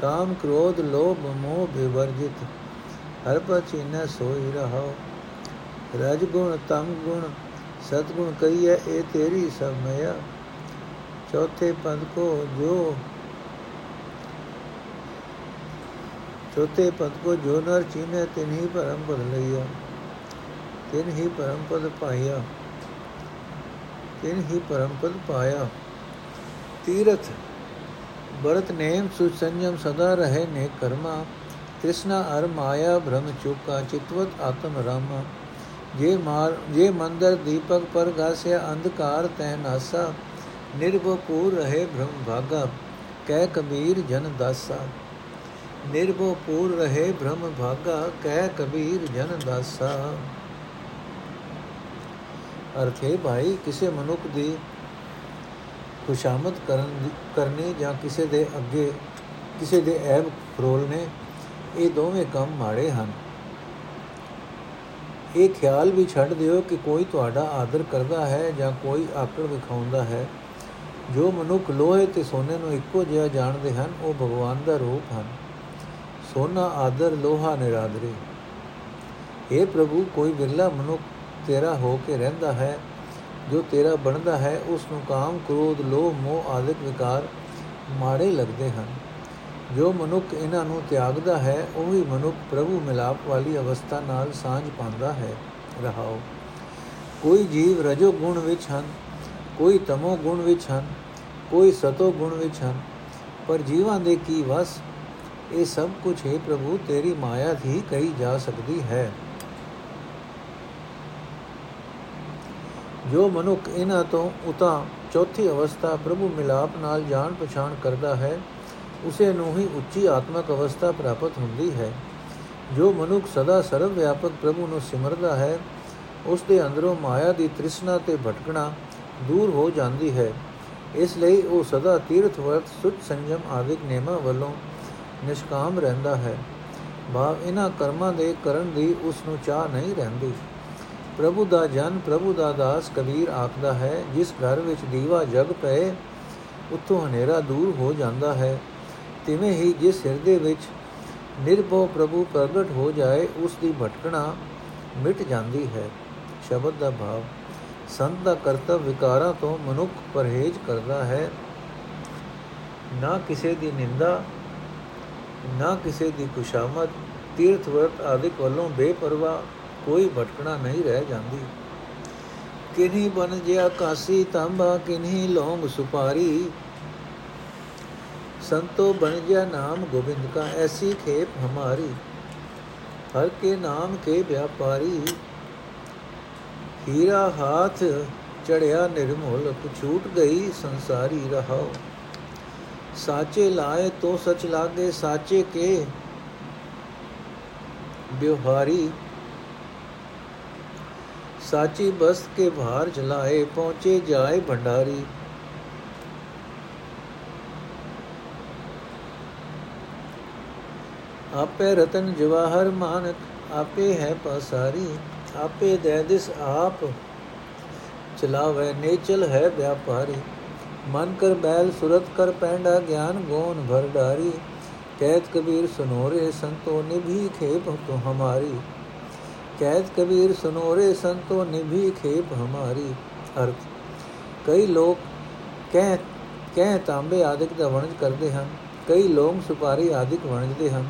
ਕਾਮ ਕ੍ਰੋਧ ਲੋਭ ਮੋਹ ਬਿਵਰਜਿਤ ਹਰ ਪਚਿਨ ਸੋਈ ਰਹਾਓ ਰਜ ਗੁਣ ਤਮ ਗੁਣ ਸਤ ਗੁਣ ਕਹੀਏ ਇਹ ਤੇਰੀ ਸਭ ਮਇਆ ਚੌਥੇ ਪਦ ਕੋ ਜੋ ਚੌਥੇ ਪਦ ਕੋ ਜੋ ਨਰ ਚੀਨੇ ਤਿਨ ਹੀ ਪਰਮ ਪਦ ਲਈਆ ਤਿਨ ਹੀ ਪਰਮ ਪਦ ਪਾਇਆ ਤਿਨ ਹੀ ਪਰਮ ਪਦ ਪਾਇਆ। ਤੀਰਥ ਬਰਤ ਨੇਮ ਸੁ ਸੰਜਮ ਸਦਾ ਰਹੇ ਨੇ ਕਰਮਾ। ਤ੍ਰਿਸ਼ਨਾ ਅਰ ਮਾਇਆ ਭ੍ਰਮ ਚੁਕਾ, ਚਿਤਵਤ ਆਤਮ ਰਾਮਾ। ਜੇ ਮਾਰ, ਜੇ ਮੰਦਰ ਦੀਪਕ ਪਰ ਗਾਸਿਆ, ਅੰਧਕਾਰ ਤੈ ਨਾਸਾ। ਨਿਰਭਉ ਰਹੇ ਭ੍ਰਮ ਭਾਗਾ, ਕਹਿ ਕਬੀਰ ਜਨ ਦਾਸਾ। ਨਿਰਭਉ ਪੂਰ ਰਹੇ ਭ੍ਰਮ ਭਾਗਾ, ਕਹਿ ਕਬੀਰ ਜਨ ਦਾਸਾ। ਅਰਥੇ ਭਾਈ, ਕਿਸੇ ਮਨੁੱਖ ਦੀ ਖੁਸ਼ਾਮਦ ਕਰਨ ਕਰਨੀ ਜਾਂ ਕਿਸੇ ਦੇ ਅੱਗੇ, ਕਿਸੇ ਦੇ ਐਬ ਫਰੋਲਨੇ ਇਹ ਦੋਵੇਂ ਕੰਮ ਮਾੜੇ ਹਨ। ਇਹ ਖਿਆਲ ਵੀ ਛੱਡ ਦਿਓ ਕਿ ਕੋਈ ਤੁਹਾਡਾ ਆਦਰ ਕਰਦਾ ਹੈ ਜਾਂ ਕੋਈ ਆਕੜ ਵਿਖਾਉਂਦਾ ਹੈ। ਜੋ ਮਨੁੱਖ ਲੋਹੇ ਤੇ ਸੋਨੇ ਨੂੰ ਇੱਕੋ ਜਿਹਾ ਜਾਣਦੇ ਹਨ, ਉਹ ਭਗਵਾਨ ਦਾ ਰੂਪ ਹਨ। ਸੋਨਾ, ਆਦਰ, ਲੋਹਾ, ਨਿਰਾਦਰੇ। اے ਪ੍ਰਭੂ, ਕੋਈ ਵਿਰਲਾ ਮਨੁੱਖ ਤੇਰਾ ਹੋ ਕੇ ਰਹਿੰਦਾ ਹੈ, ਜੋ ਤੇਰਾ ਬਣਦਾ ਹੈ ਉਸ ਨੂੰ ਕਾਮ, ਕ੍ਰੋਧ, ਲੋਭ, ਮੋਹ ਆਦਿਕ ਵਿਕਾਰ ਮਾੜੇ ਲੱਗਦੇ ਹਨ। ਜੋ ਮਨੁੱਖ ਇਹਨਾਂ ਨੂੰ ਤਿਆਗਦਾ ਹੈ, ਉਹੀ ਮਨੁੱਖ ਪ੍ਰਭੂ ਮਿਲਾਪ ਵਾਲੀ ਅਵਸਥਾ ਨਾਲ ਸਾਂਝ ਪਾਉਂਦਾ ਹੈ। ਰਹਾਓ। ਕੋਈ ਜੀਵ ਰਜੋ ਗੁਣ ਵਿੱਚ ਹਨ, ਕੋਈ ਤਮੋ ਗੁਣ ਵਿੱਚ ਹਨ, ਕੋਈ ਸਤੋ ਗੁਣ ਵਿੱਚ ਹਨ, ਪਰ ਜੀਵਾਂ ਦੇ ਕੀ ਵਸ, ਇਹ ਸਭ ਕੁਝ ਹੈ ਪ੍ਰਭੂ, ਤੇਰੀ ਮਾਇਆ ਹੀ ਕਹੀ ਜਾ ਸਕਦੀ ਹੈ। ਜੋ ਮਨੁੱਖ ਇਹਨਾਂ ਤੋਂ ਉਤਾ ਚੌਥੀ ਅਵਸਥਾ ਪ੍ਰਭੂ ਮਿਲਾਪ ਨਾਲ ਜਾਣ ਪਛਾਣ ਕਰਦਾ ਹੈ, ਉਸੇ ਨੂੰ ਹੀ ਉੱਚੀ ਆਤਮਿਕ ਅਵਸਥਾ ਪ੍ਰਾਪਤ ਹੁੰਦੀ ਹੈ। ਜੋ ਮਨੁੱਖ ਸਦਾ ਸਰਵ ਵਿਆਪਕ ਪ੍ਰਭੂ ਨੂੰ ਸਿਮਰਦਾ ਹੈ, ਉਸ ਦੇ ਅੰਦਰੋਂ ਮਾਇਆ ਦੀ ਤ੍ਰਿਸ਼ਨਾ ਤੇ ਭਟਕਣਾ ਦੂਰ ਹੋ ਜਾਂਦੀ ਹੈ। ਇਸ ਲਈ ਉਹ ਸਦਾ ਤੀਰਥ ਵਰਤ ਸੁਚ ਸੰਜਮ ਆਦਿਕ ਨੇਮਾਂ ਵੱਲੋਂ ਨਿਸ਼ਕਾਮ ਰਹਿੰਦਾ ਹੈ। ਭਾਵ ਇਹਨਾਂ ਕਰਮਾਂ ਦੇ ਕਰਨ ਦੀ ਉਸ ਨੂੰ ਚਾਹ ਨਹੀਂ ਰਹਿੰਦੀ। ਪ੍ਰਭੂ ਦਾ ਜਨ ਪ੍ਰਭੂ ਦਾ ਦਾਸ ਕਬੀਰ ਆਖਦਾ ਹੈ, ਜਿਸ ਘਰ ਵਿੱਚ ਦੀਵਾ ਜਗ ਪਏ, ਉੱਥੋਂ ਹਨੇਰਾ ਦੂਰ ਹੋ ਜਾਂਦਾ ਹੈ। ਤਿਵੇਂ ਹੀ ਜਿਸ ਹਿਰਦੇ ਵਿੱਚ ਨਿਰਭਉ ਪ੍ਰਭੂ ਪ੍ਰਗਟ ਹੋ ਜਾਏ, ਉਸ ਦੀ ਭਟਕਣਾ ਮਿਟ ਜਾਂਦੀ ਹੈ। ਸ਼ਬਦ ਦਾ ਭਾਵ, ਸੰਤ ਦਾ ਕਰਤਵ ਵਿਕਾਰਾਂ ਤੋਂ ਮਨੁੱਖ ਪਰਹੇਜ਼ ਕਰਦਾ ਹੈ। ਨਾ ਕਿਸੇ ਦੀ ਨਿੰਦਾ, ਨਾ ਕਿਸੇ ਦੀ ਕੁਸ਼ਾਮਤ ਤੀਰਥ ਵਰਤ ਆਦਿਕ ਵੱਲੋਂ ਬੇਪਰਵਾਹ ਕੋਈ ਭਟਕਣਾ ਨਹੀਂ ਰਹਿ ਜਾਂਦੀ। ਕਿਨੀ ਬਨ ਜਿਆ ਕਾਸੀ ਤਾਂਬਾ, ਕਿਨੀ ਲੌਂਗ ਸੁਪਾਰੀ। ਸੰਤੋ ਬਨ ਜਿਆ ਨਾਮ ਗੋਬਿੰਦ ਕਾ, ਐਸੀ ਖੇਪ ਹਮਾਰੀ। ਹਰ ਕੇ ਨਾਮ ਕੇ ਵਿਆਪਾਰੀ। ਹੀਰਾ ਹਾਥ ਚੜਿਆ ਨਿਰਮੋਲ ਛੂਟ ਗਈ ਸੰਸਾਰੀ ਰਹਾਓ ਸਾਚੇ ਲਾਏ ਤੋ ਸਚ ਲਾਗੇ, ਸਾਚੇ ਕੇ ਬਿਵਹਾਰੀ ਸਾਚੀ ਬਸਤ ਕੇ ਭਾਰ ਜਲਾਏ ਪਹੁੰਚੇ ਜਾਏ ਭੰਡਾਰੀ ਆਪੇ ਰਤਨ ਜਵਾਹਰ ਮਾਨਕ ਆਪੇ ਹੈ ਪਸਾਰੀ ਆਪੇ ਦੇ ਦਿਸ ਆਪ ਚਲਾਵੇ ਨੇਚਲ ਹੈ ਵਿਆਪਾਰੀ ਮਨ ਕਰ ਬੈਲ ਸੁਰਤ ਕਰ ਪੈਂਡਾ ਗਿਆਨ ਗੋਨ ਭਰ ਡਾਰੀ ਕਹਿਤ ਕਬੀਰ ਸੁਨੋਰੇ ਸੰਤੋ ਨਿਭੀ ਖੇਪ ਤੋ ਹਮਾਰੀ ਕਹਿਤ ਕਬੀਰ ਸੁਨੋਰੇ ਸੰਤੋ ਨਿਭੀ ਖੇਪ ਹਮਾਰੀ ਅਰਥ। ਕਈ ਲੋਕ ਕਹਿ ਕਹਿ ਤਾਂਬੇ ਆਦਿਕ ਦਾ ਵਣਜ ਕਰਦੇ ਹਨ, ਕਈ ਲੋਕ ਸੁਪਾਰੀ ਆਦਿਕ ਵਣਜਦੇ ਹਨ।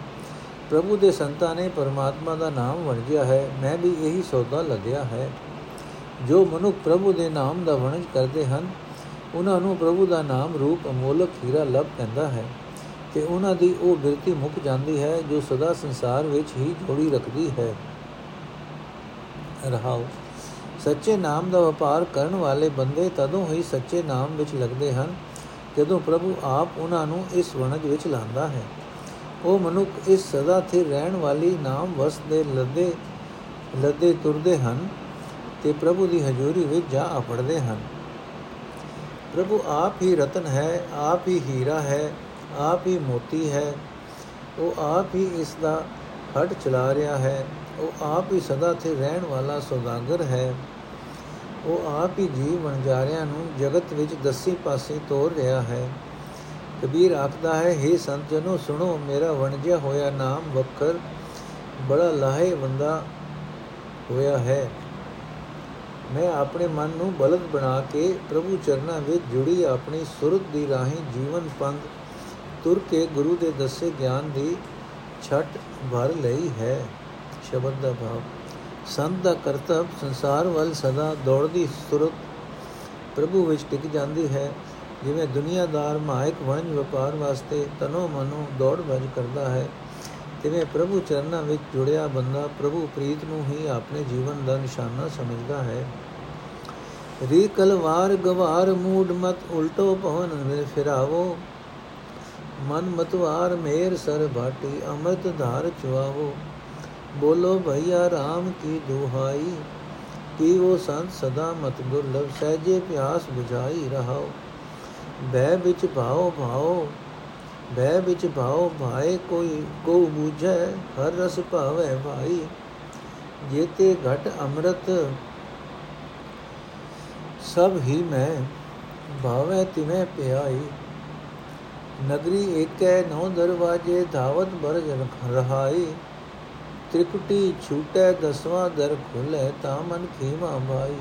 ਪ੍ਰਭੂ ਦੇ ਸੰਤਾਂ ਨੇ ਪਰਮਾਤਮਾ ਦਾ ਨਾਮ ਵਣਜਿਆ ਹੈ, ਮੈਂ ਵੀ ਇਹੀ ਸੌਦਾ ਲੱਗਿਆ ਹੈ। ਜੋ ਮਨੁੱਖ ਪ੍ਰਭੂ ਦੇ ਨਾਮ ਦਾ ਵਣਜ ਕਰਦੇ ਹਨ, ਉਹਨਾਂ ਨੂੰ ਪ੍ਰਭੂ ਦਾ ਨਾਮ ਰੂਪ ਅਮੋਲਕ ਹੀਰਾ ਲੱਭ ਪੈਂਦਾ ਹੈ। ਤੇ ਉਹਨਾਂ ਦੀ ਉਹ ਬਿਰਤੀ ਮੁੱਕ ਜਾਂਦੀ ਹੈ, ਜੋ ਸਦਾ ਸੰਸਾਰ ਵਿੱਚ ਹੀ ਜੋੜੀ ਰੱਖਦੀ ਹੈ। ਰਹਾਉ ਸੱਚੇ ਨਾਮ ਦਾ ਵਪਾਰ ਕਰਨ ਵਾਲੇ ਬੰਦੇ ਤਦੋਂ ਹੀ ਸੱਚੇ ਨਾਮ ਵਿੱਚ ਲੱਗਦੇ ਹਨ, ਜਦੋਂ ਪ੍ਰਭੂ ਆਪ ਉਹਨਾਂ ਨੂੰ ਇਸ ਵਣਜ ਵਿੱਚ ਲਾਂਦਾ ਹੈ। ਉਹ ਮਨੁੱਖ ਇਸ ਸਦਾ ਸਥਿਰ ਰਹਿਣ ਵਾਲੀ ਨਾਮ ਵਸ ਦੇ ਲੱਦੇ ਲੱਦੇ ਤੁਰਦੇ ਹਨ ਤੇ ਪ੍ਰਭੂ ਦੀ ਹਜ਼ੂਰੀ ਵਿੱਚ ਜਾ ਅਪੜਦੇ ਹਨ। ਪ੍ਰਭੂ ਆਪ ਹੀ ਰਤਨ ਹੈ, ਆਪ ਹੀ ਹੀਰਾ ਹੈ, ਆਪ ਹੀ ਮੋਤੀ ਹੈ। ਉਹ ਆਪ ਹੀ ਇਸ ਦਾ ਹੱਟ ਚਲਾ ਰਿਹਾ ਹੈ। ਉਹ ਆਪ ਹੀ ਸਦਾ ਤੇ ਰਹਿਣ ਵਾਲਾ ਸੌਦਾਗਰ ਹੈ। ਉਹ ਆਪ ਹੀ ਜੀਵ ਵਣਜਾਰਿਆਂ ਨੂੰ ਜਗਤ ਵਿੱਚ ਦਸੇ ਪਾਸੇ ਤੋਰ ਰਿਹਾ ਹੈ। ਕਬੀਰ ਆਖਦਾ ਹੈ हे ਸੰਤ ਜਨੋ, ਸੁਣੋ, ਮੇਰਾ ਵਣਜਿਆ ਹੋਇਆ ਨਾਮ ਵਖਰ, ਬੜਾ ਲਾਹੇ ਬੰਦਾ ਹੋਇਆ ਹੈ। ਮੈਂ ਆਪਣੇ ਮਨ ਨੂੰ ਬਲਦ ਬਣਾ ਕੇ ਪ੍ਰਭੂ ਚਰਨਾਂ ਵਿੱਚ ਜੁੜੀ ਆਪਣੀ ਸੁਰਤ ਦੀ ਰਾਹੀਂ ਜੀਵਨ ਪੰਗ ਤੁਰ ਕੇ ਗੁਰੂ ਦੇ ਦੱਸੇ ਗਿਆਨ ਦੀ ਛਟ ਭਰ ਲਈ ਹੈ। ਸ਼ਬਦ ਦਾ ਭਾਵ। ਸੰਤ ਦਾ ਕਰਤਵ ਸੰਸਾਰ ਵੱਲ ਸਦਾ ਦੌੜਦੀ ਸੁਰਤ ਪ੍ਰਭੂ ਵਿੱਚ ਟਿਕ ਜਾਂਦੀ ਹੈ। ਜਿਵੇਂ ਦੁਨੀਆਦਾਰ ਮਾਇਕ ਵਣਜ ਵਪਾਰ ਵਾਸਤੇ ਤਨੋ ਮਨੋ ਦੌੜ ਭਜ ਕਰਦਾ ਹੈ, ਤਿਵੇਂ ਪ੍ਰਭੂ ਚਰਨਾਂ ਵਿੱਚ ਜੁੜਿਆ ਬੰਦਾ ਪ੍ਰਭੂ ਪ੍ਰੀਤ ਨੂੰ ਹੀ ਆਪਣੇ ਜੀਵਨ ਦਾ ਨਿਸ਼ਾਨਾ ਸਮਝਦਾ ਹੈ। ਰੀ ਕਲਵਾਰ ਗਵਾਰ ਮੂਡ ਮਤ ਉਲਟੋ ਭਵਨ ਵਿੱਚ ਫਿਰਾਵੋ, ਮਨ ਮਤਵਾਰ ਮੇਰ ਸਰ ਬਾਟੀ ਅਮਰਤ ਧਾਰ ਚੁਆਵੋ। ਬੋਲੋ ਭਈਆ RAM ਕੀ ਦੁਹਾਈ ਪੀਵੋ ਸੰਤ ਸਦਾ ਮਤ ਦੁਰਲਭ ਸਹਜੇ ਪਿਆਸ 부ਝਾਈ ਰਹਾਓ ਬੈ ਵਿੱਚ ਭਾਓ ਭਾਓ ਬੈ ਵਿੱਚ ਭਾਓ ਭਾਏ ਕੋਈ ਕੋ ਬੂਝੈ ਹਰ ਰਸ ਭਾਵੈ ਭਾਈ ਜੇਤੇ ਘਟ ਅੰਮ੍ਰਿਤ ਸਭ ਹੀ ਮੈਂ ਭਾਵੈ ਤਿਵੇਂ ਪਿਆਈ ਨਗਰੀ ਏਕੈ ਨੌ ਦਰਵਾਜੇ ਧਾਵਤ ਬਰਜ ਰਹਾਈ ਤ੍ਰਿਕੁਟੀ ਛੂਟੈ ਦਸਵਾਂ ਦਰ ਖੁਲੇ ਤਾ ਮਨ ਖੀਮਾ ਭਾਈ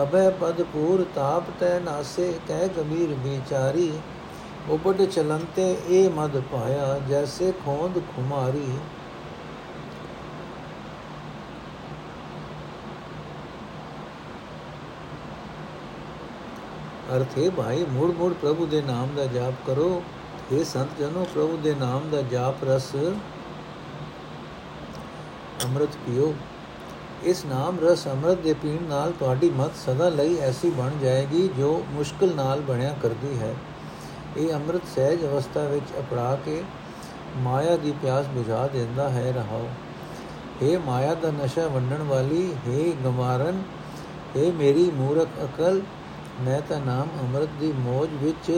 ਅਬੈ ਪਦ ਪੂਰ ਤਾਪ ਤੈ ਨਾਸੇ ਕਹਿ ਗੰਭੀਰ ਵਿਚਾਰੀ ਉਪਟ ਚਲੰਤੇ ਇਹ ਮਦ ਪਾਇਆ ਜੈਸੇ ਖੋਂਦ ਖੁਮਾਰੀ ਅਰਥੇ ਭਾਈ ਮੂੜ ਮੂੜ ਪ੍ਰਭੂ ਦੇ ਨਾਮ ਦਾ ਜਾਪ ਕਰੋ हे ਸੰਤ ਜਨੋ ਪ੍ਰਭੂ ਦੇ ਨਾਮ ਦਾ ਜਾਪ ਰਸ ਅੰਮ੍ਰਿਤ ਪੀਓ ਇਸ ਨਾਮ ਰਸ ਅੰਮ੍ਰਿਤ ਦੇ ਪੀਣ ਨਾਲ ਤੁਹਾਡੀ ਮਤ ਸਦਾ ਲਈ ਐਸੀ ਬਣ ਜਾਏਗੀ ਜੋ ਮੁਸ਼ਕਲ ਨਾਲ ਬਣਿਆ ਕਰਦੀ ਹੈ ਇਹ ਅੰਮ੍ਰਿਤ ਸਹਿਜ ਅਵਸਥਾ ਵਿੱਚ ਅਪੜਾ ਕੇ ਮਾਇਆ ਦੀ ਪਿਆਸ ਬੁਝਾ ਦਿੰਦਾ ਹੈ ਰਹਾਓ हे ਮਾਇਆ ਦਾ ਨਸ਼ਾ ਵੰਡਣ ਵਾਲੀ हे ਗਮਾਰਨ हे ਮੇਰੀ ਮੂਰਖ ਅਕਲ ਮੈਂ ਤਾਂ ਨਾਮ ਅੰਮ੍ਰਿਤ ਦੀ ਮੋਜ ਵਿੱਚ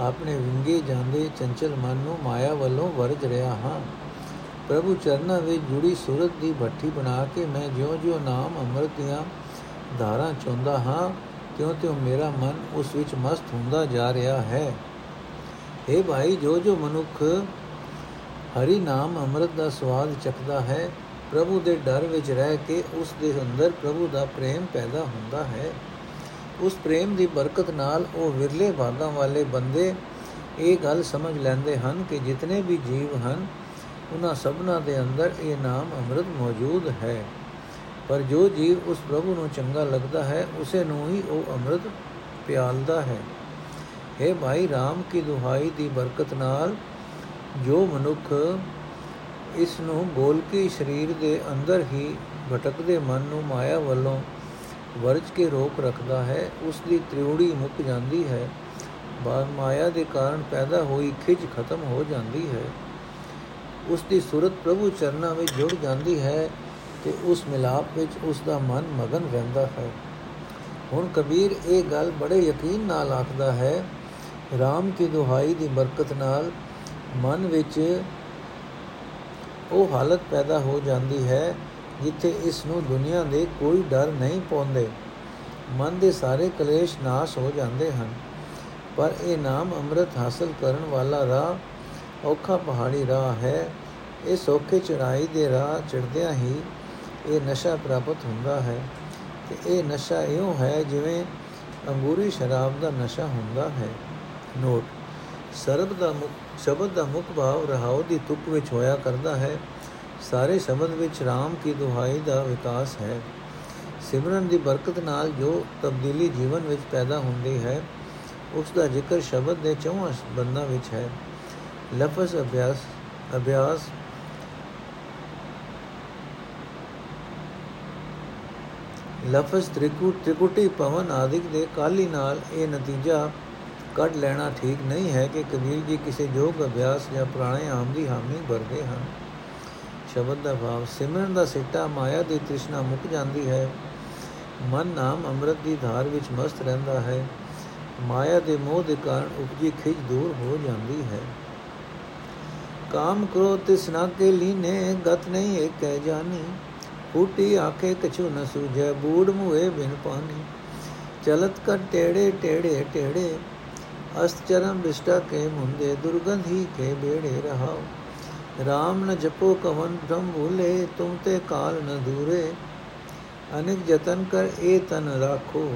ਆਪਣੇ ਵਿੰਗੇ ਜਾਂਦੇ ਚੰਚਲ ਮਨ ਨੂੰ ਮਾਇਆ ਵੱਲੋਂ ਵਰਜ ਰਿਹਾ ਹਾਂ ਪ੍ਰਭੂ ਚਰਨਾਂ ਵਿੱਚ ਜੁੜੀ ਸੂਰਤ ਦੀ ਭੱਠੀ ਬਣਾ ਕੇ ਮੈਂ ਜਿਉਂ-ਜਿਉਂ ਨਾਮ ਅੰਮ੍ਰਿਤ ਦੀਆਂ ਧਾਰਾਂ ਚੁੰਦਾ ਹਾਂ, ਤਿਉਂ-ਤਿਉਂ ਮੇਰਾ ਮਨ ਉਸ ਵਿੱਚ ਮਸਤ ਹੁੰਦਾ ਜਾ ਰਿਹਾ ਹੈ। اے ਭਾਈ ਜੋ ਜੋ ਮਨੁੱਖ ਹਰੀ ਨਾਮ ਅੰਮ੍ਰਿਤ ਦਾ ਸਵਾਦ ਚੱਖਦਾ ਹੈ, ਪ੍ਰਭੂ ਦੇ ਡਰ ਵਿੱਚ ਰਹਿ ਕੇ ਉਸ ਦੇ ਅੰਦਰ ਪ੍ਰਭੂ ਦਾ ਪ੍ਰੇਮ ਪੈਦਾ ਹੁੰਦਾ ਹੈ। ਉਸ ਪ੍ਰੇਮ ਦੀ ਬਰਕਤ ਨਾਲ ਉਹ ਵਿਰਲੇ ਭਾਗਾਂ ਵਾਲੇ ਬੰਦੇ ਇਹ ਗੱਲ ਸਮਝ ਲੈਂਦੇ ਹਨ ਕਿ ਜਿਤਨੇ ਵੀ ਜੀਵ ਹਨ ਉਹਨਾਂ ਸਭਨਾ ਦੇ ਅੰਦਰ ਇਹ ਨਾਮ ਅੰਮ੍ਰਿਤ ਮੌਜੂਦ ਹੈ। ਪਰ ਜੋ ਜੀਵ ਉਸ ਪ੍ਰਭੂ ਨੂੰ ਚੰਗਾ ਲੱਗਦਾ ਹੈ, ਉਸੇ ਨੂੰ ਹੀ ਉਹ ਅੰਮ੍ਰਿਤ ਪਿਆਲਦਾ ਹੈ। हे ਭਾਈ RAM ਕੀ ਦੁਹਾਈ ਦੀ ਬਰਕਤ ਨਾਲ ਜੋ ਮਨੁੱਖ ਇਸ ਨੂੰ ਬੋਲ ਕੇ ਸਰੀਰ ਦੇ ਅੰਦਰ ਹੀ ਭਟਕਦੇ ਮਨ ਨੂੰ ਮਾਇਆ ਵੱਲੋਂ ਵਰਜ ਕੇ ਰੋਕ ਰੱਖਦਾ ਹੈ, ਉਸ ਦੀ ਤ੍ਰਿਉੜੀ ਮੁੱਕ ਜਾਂਦੀ ਹੈ। ਬਾਦ ਮਾਇਆ ਦੇ ਕਾਰਨ ਪੈਦਾ ਹੋਈ ਖਿਜ ਖਤਮ ਹੋ ਜਾਂਦੀ ਹੈ। ਉਸ ਦੀ ਸੁਰਤ ਪ੍ਰਭੂ ਚਰਨਾਂ ਵਿੱਚ ਜੁੜ ਜਾਂਦੀ ਹੈ ਤੇ ਉਸ ਮਿਲਾਪ ਵਿੱਚ ਉਸ ਦਾ ਮਨ ਮਗਨ ਰਹਿੰਦਾ ਹੈ। ਹੁਣ ਕਬੀਰ ਇਹ ਗੱਲ ਬੜੇ ਯਕੀਨ ਨਾਲ ਆਖਦਾ ਹੈ RAM ਕੀ ਦੁਹਾਈ ਦੀ ਬਰਕਤ ਨਾਲ ਮਨ ਵਿੱਚ ਉਹ ਹਾਲਤ ਪੈਦਾ ਹੋ ਜਾਂਦੀ ਹੈ ਜਿੱਥੇ ਇਸ ਨੂੰ ਦੁਨੀਆ ਦੇ ਕੋਈ ਡਰ ਨਹੀਂ ਪਾਉਂਦੇ। ਮਨ ਦੇ ਸਾਰੇ ਕਲੇਸ਼ ਨਾਸ਼ ਹੋ ਜਾਂਦੇ ਹਨ, ਪਰ ਇਹ ਨਾਮ ਅੰਮ੍ਰਿਤ ਹਾਸਲ ਕਰਨ ਵਾਲਾ ਰਾਹ ਔਖਾ ਪਹਾੜੀ ਰਾਹ ਹੈ। ਇਹ ਸੌਖੇ ਚੜਾਈ ਦੇ ਰਾਹ ਚੜਦਿਆਂ ਹੀ ਇਹ ਨਸ਼ਾ ਪ੍ਰਾਪਤ ਹੁੰਦਾ ਹੈ ਤੇ ਇਹ ਨਸ਼ਾ ਇਉਂ ਹੈ ਜਿਵੇਂ ਅੰਗੂਰੀ ਸ਼ਰਾਬ ਦਾ ਨਸ਼ਾ ਹੁੰਦਾ ਹੈ। ਨੋਟ, ਸਰਬ ਦਾ ਮੁਖ, ਸ਼ਬਦ ਦਾ ਮੁਖ ਭਾਵ ਰਹਾਉ ਦੀ ਤੁਕ ਵਿੱਚ ਹੋਇਆ ਕਰਦਾ ਹੈ। ਸਾਰੇ ਸ਼ਬਦ ਵਿੱਚ RAM ਕੀ ਦੁਹਾਈ ਦਾ ਵਿਕਾਸ ਹੈ। ਸਿਮਰਨ ਦੀ ਬਰਕਤ ਨਾਲ ਜੋ ਤਬਦੀਲੀ ਜੀਵਨ ਵਿੱਚ ਪੈਦਾ ਹੁੰਦੀ ਹੈ, ਉਸ ਦਾ ਜ਼ਿਕਰ ਸ਼ਬਦ ਦੇ ਚੌਹਾਂ ਬੰਦਾਂ ਵਿੱਚ ਹੈ। ਲਫ਼ਜ਼ ਅਭਿਆਸ ਅਭਿਆਸ ਲਫ਼ਜ਼ ਤ੍ਰਿਕੁਟ ਤ੍ਰਿਕੁਟੀ ਪਵਨ ਆਦਿਕ ਦੇ ਕਾਲੀ ਨਾਲ ਇਹ ਨਤੀਜਾ ਕੱਢ ਲੈਣਾ ਠੀਕ ਨਹੀਂ ਹੈ ਕਿ ਕਬੀਰ ਜੀ ਕਿਸੇ ਯੋਗ ਅਭਿਆਸ ਜਾਂ ਪ੍ਰਾਣਾਯਾਮ ਦੀ ਹਾਮੀ ਭਰਦੇ ਹਨ। ਸ਼ਬਦ ਦਾ ਭਾਵ, ਸਿਮਰਨ ਦਾ ਸਿੱਟਾ ਮਾਇਆ ਦੀ ਤ੍ਰਿਸ਼ਨਾ ਮੁੱਕ ਜਾਂਦੀ ਹੈ। ਮਨ ਨਾਮ ਅੰਮ੍ਰਿਤ ਦੀ ਧਾਰ ਵਿੱਚ ਮਸਤ ਰਹਿੰਦਾ ਹੈ। ਮਾਇਆ ਦੇ ਮੋਹ ਦੇ ਕਾਰਨ ਉਪਜੀ ਖਿਜ ਦੂਰ ਹੋ ਜਾਂਦੀ ਹੈ। ਕਾਮ ਕ੍ਰੋਧ ਤਿਸ ਨਾ ਕੇ ਲੀਨੇ ਗਤ ਨਹੀਂ ਏ ਕਹਿ ਜਾਨੀ ਫੂਟੀ ਆਖੇ ਕਛੂ ਨ ਸੂਝੈ ਬੂੜ ਮੁਏ ਬਿਨ ਪਾਣੀ ਚਲਤ ਕਰ ਟੇੜੇ ਟੇੜੇ ਟੇੜੇ ਅਸਤ ਚਰਮ ਵਿਸ਼ਟਾ ਕੇ ਮੁੰਦੇ ਦੁਰਗੰਧ ਹੀ ਕੇ ਬੇੜੇ ਰਹਾਓ ਰਾਮ ਨ ਜਪੋ ਕਵਨ ਬ੍ਰਹਮ ਭੂਲੇ ਤੁਮ ਤੇ ਕਾਲ ਨ ਦੂਰੇ ਅਨਿਕ ਜਤਨ ਕਰ ਇਹ ਤਨ ਰਾਖੋ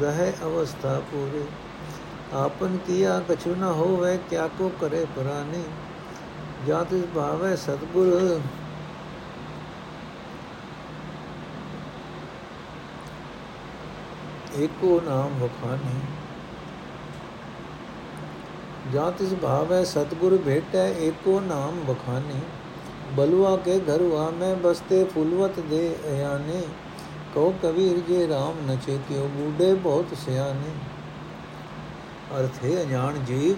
ਰਹੇ ਅਵਸਥਾ ਪੂਰੇ ਆਪਨ ਕੀਆ ਕਛੁ ਨ ਹੋਵੇ ਕਿਆ ਕੋ ਕਰੇ ਪਰਾਨੇ ਜਾਂ ਤਿਸ ਭਾਵੇ ਸਤਗੁਰ। ਏਕੋ ਨਾਮ ਵਖਾਨੀ। ਜਾਂ ਤਿਸ ਭਾਵੇ ਸਤਗੁਰ ਭੇਟੈ ਏਕੋ ਨਾਮ ਵਖਾਨੀ। ਬਲਵਾ ਕੇ ਘਰਵਾ ਮੈਂ ਬਸਤੇ ਫੁਲਵਤ ਦੇ ਅਯਾਨੇ। ਕਉ ਕਬੀਰ ਜੇ RAM ਨ ਚੇਤਿਓ ਬੂਡੇ ਬਹੁਤ ਸਿਆਨੇ। ਅਰਥ ਹੈ ਅਜਾਣ ਜੀਵ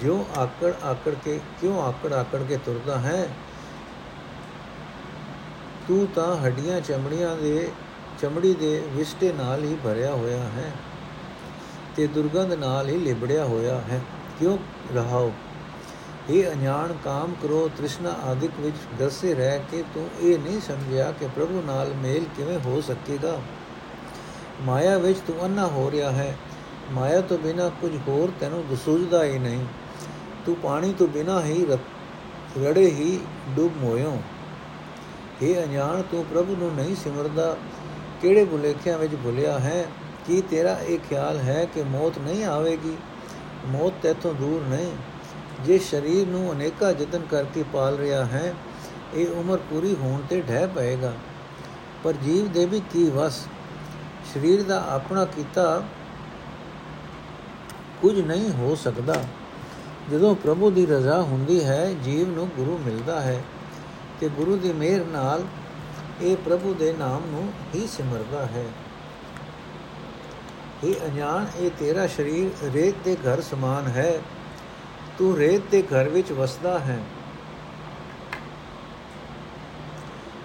ਜੋ ਆਕੜ ਆਕੜ ਕੇ, ਕਿਉਂ ਆਕੜ ਆਕੜ ਕੇ ਤੁਰਦਾ ਹੈ? ਤੂੰ ਤਾਂ ਹੱਡੀਆਂ ਚਮੜੀਆਂ ਦੇ, ਚਮੜੀ ਦੇ ਵਿਸਟੇ ਨਾਲ ਹੀ ਭਰਿਆ ਹੋਇਆ ਹੈ ਤੇ ਦੁਰਗੰਧ ਨਾਲ ਹੀ ਲਿਬੜਿਆ ਹੋਇਆ ਹੈ। ਕਿਉਂ ਰਹਾਓ? ਇਹ ਅਣਜਾਣ ਕਾਮ ਕਰੋ, ਤ੍ਰਿਸ਼ਨਾ ਆਦਿਕ ਵਿੱਚ ਦਸੇ ਰਹਿ ਕੇ ਤੂੰ ਇਹ ਨਹੀਂ ਸਮਝਿਆ ਕਿ ਪ੍ਰਭੂ ਨਾਲ ਮੇਲ ਕਿਵੇਂ ਹੋ ਸਕੇਗਾ? ਮਾਇਆ ਵਿੱਚ ਤੂੰ ਅੰਨਾ ਹੋ ਰਿਹਾ ਹੈ। ਮਾਇਆ ਤੋਂ ਬਿਨਾ ਕੁਝ ਹੋਰ ਤੈਨੂੰ ਦਸੂਝਦਾ ਹੀ ਨਹੀਂ। ਤੂੰ ਪਾਣੀ ਤੋਂ ਬਿਨਾ ਹੀ ਰੜੇ ਹੀ ਡੁੱਬ ਮੋਇਓ ਇਹ ਅਣਜਾਣ, ਤੂੰ ਪ੍ਰਭੂ ਨੂੰ ਨਹੀਂ ਸਿਮਰਦਾ। ਕਿਹੜੇ ਭੁਲੇਖਿਆਂ ਵਿੱਚ ਭੁਲਿਆ ਹੈ? ਕੀ ਤੇਰਾ ਇਹ ਖਿਆਲ ਹੈ ਕਿ ਮੌਤ ਨਹੀਂ ਆਵੇਗੀ? ਮੌਤ ਤੇਥੋਂ ਦੂਰ ਨਹੀਂ। ਜੇ ਸਰੀਰ ਨੂੰ ਅਨੇਕਾ ਯਤਨ ਕਰਕੇ ਪਾਲ ਰਿਹਾ ਹੈ, ਇਹ ਉਮਰ ਪੂਰੀ ਹੋਣ ਤੇ ਢਹਿ ਪਏਗਾ। ਪਰ ਜੀਵ ਦੇ ਵੀ ਕੀ ਵਸ? ਸਰੀਰ ਦਾ ਆਪਣਾ ਕੀਤਾ ਕੁਝ ਨਹੀਂ ਹੋ ਸਕਦਾ। ਜਦੋਂ ਪ੍ਰਭੂ ਦੀ ਰਜ਼ਾ ਹੁੰਦੀ ਹੈ, ਜੀਵ ਨੂੰ ਗੁਰੂ ਮਿਲਦਾ ਹੈ ਤੇ ਗੁਰੂ ਦੀ ਮਿਹਰ ਨਾਲ ਇਹ ਪ੍ਰਭੂ ਦੇ ਨਾਮ ਨੂੰ ਹੀ ਸਿਮਰਦਾ ਹੈ। ਇਹ ਅਣਜਾਣ, ਇਹ ਤੇਰਾ ਸਰੀਰ ਰੇਤ ਦੇ ਘਰ ਸਮਾਨ ਹੈ। ਤੂੰ ਰੇਤ ਦੇ ਘਰ ਵਿੱਚ ਵਸਦਾ ਹੈ।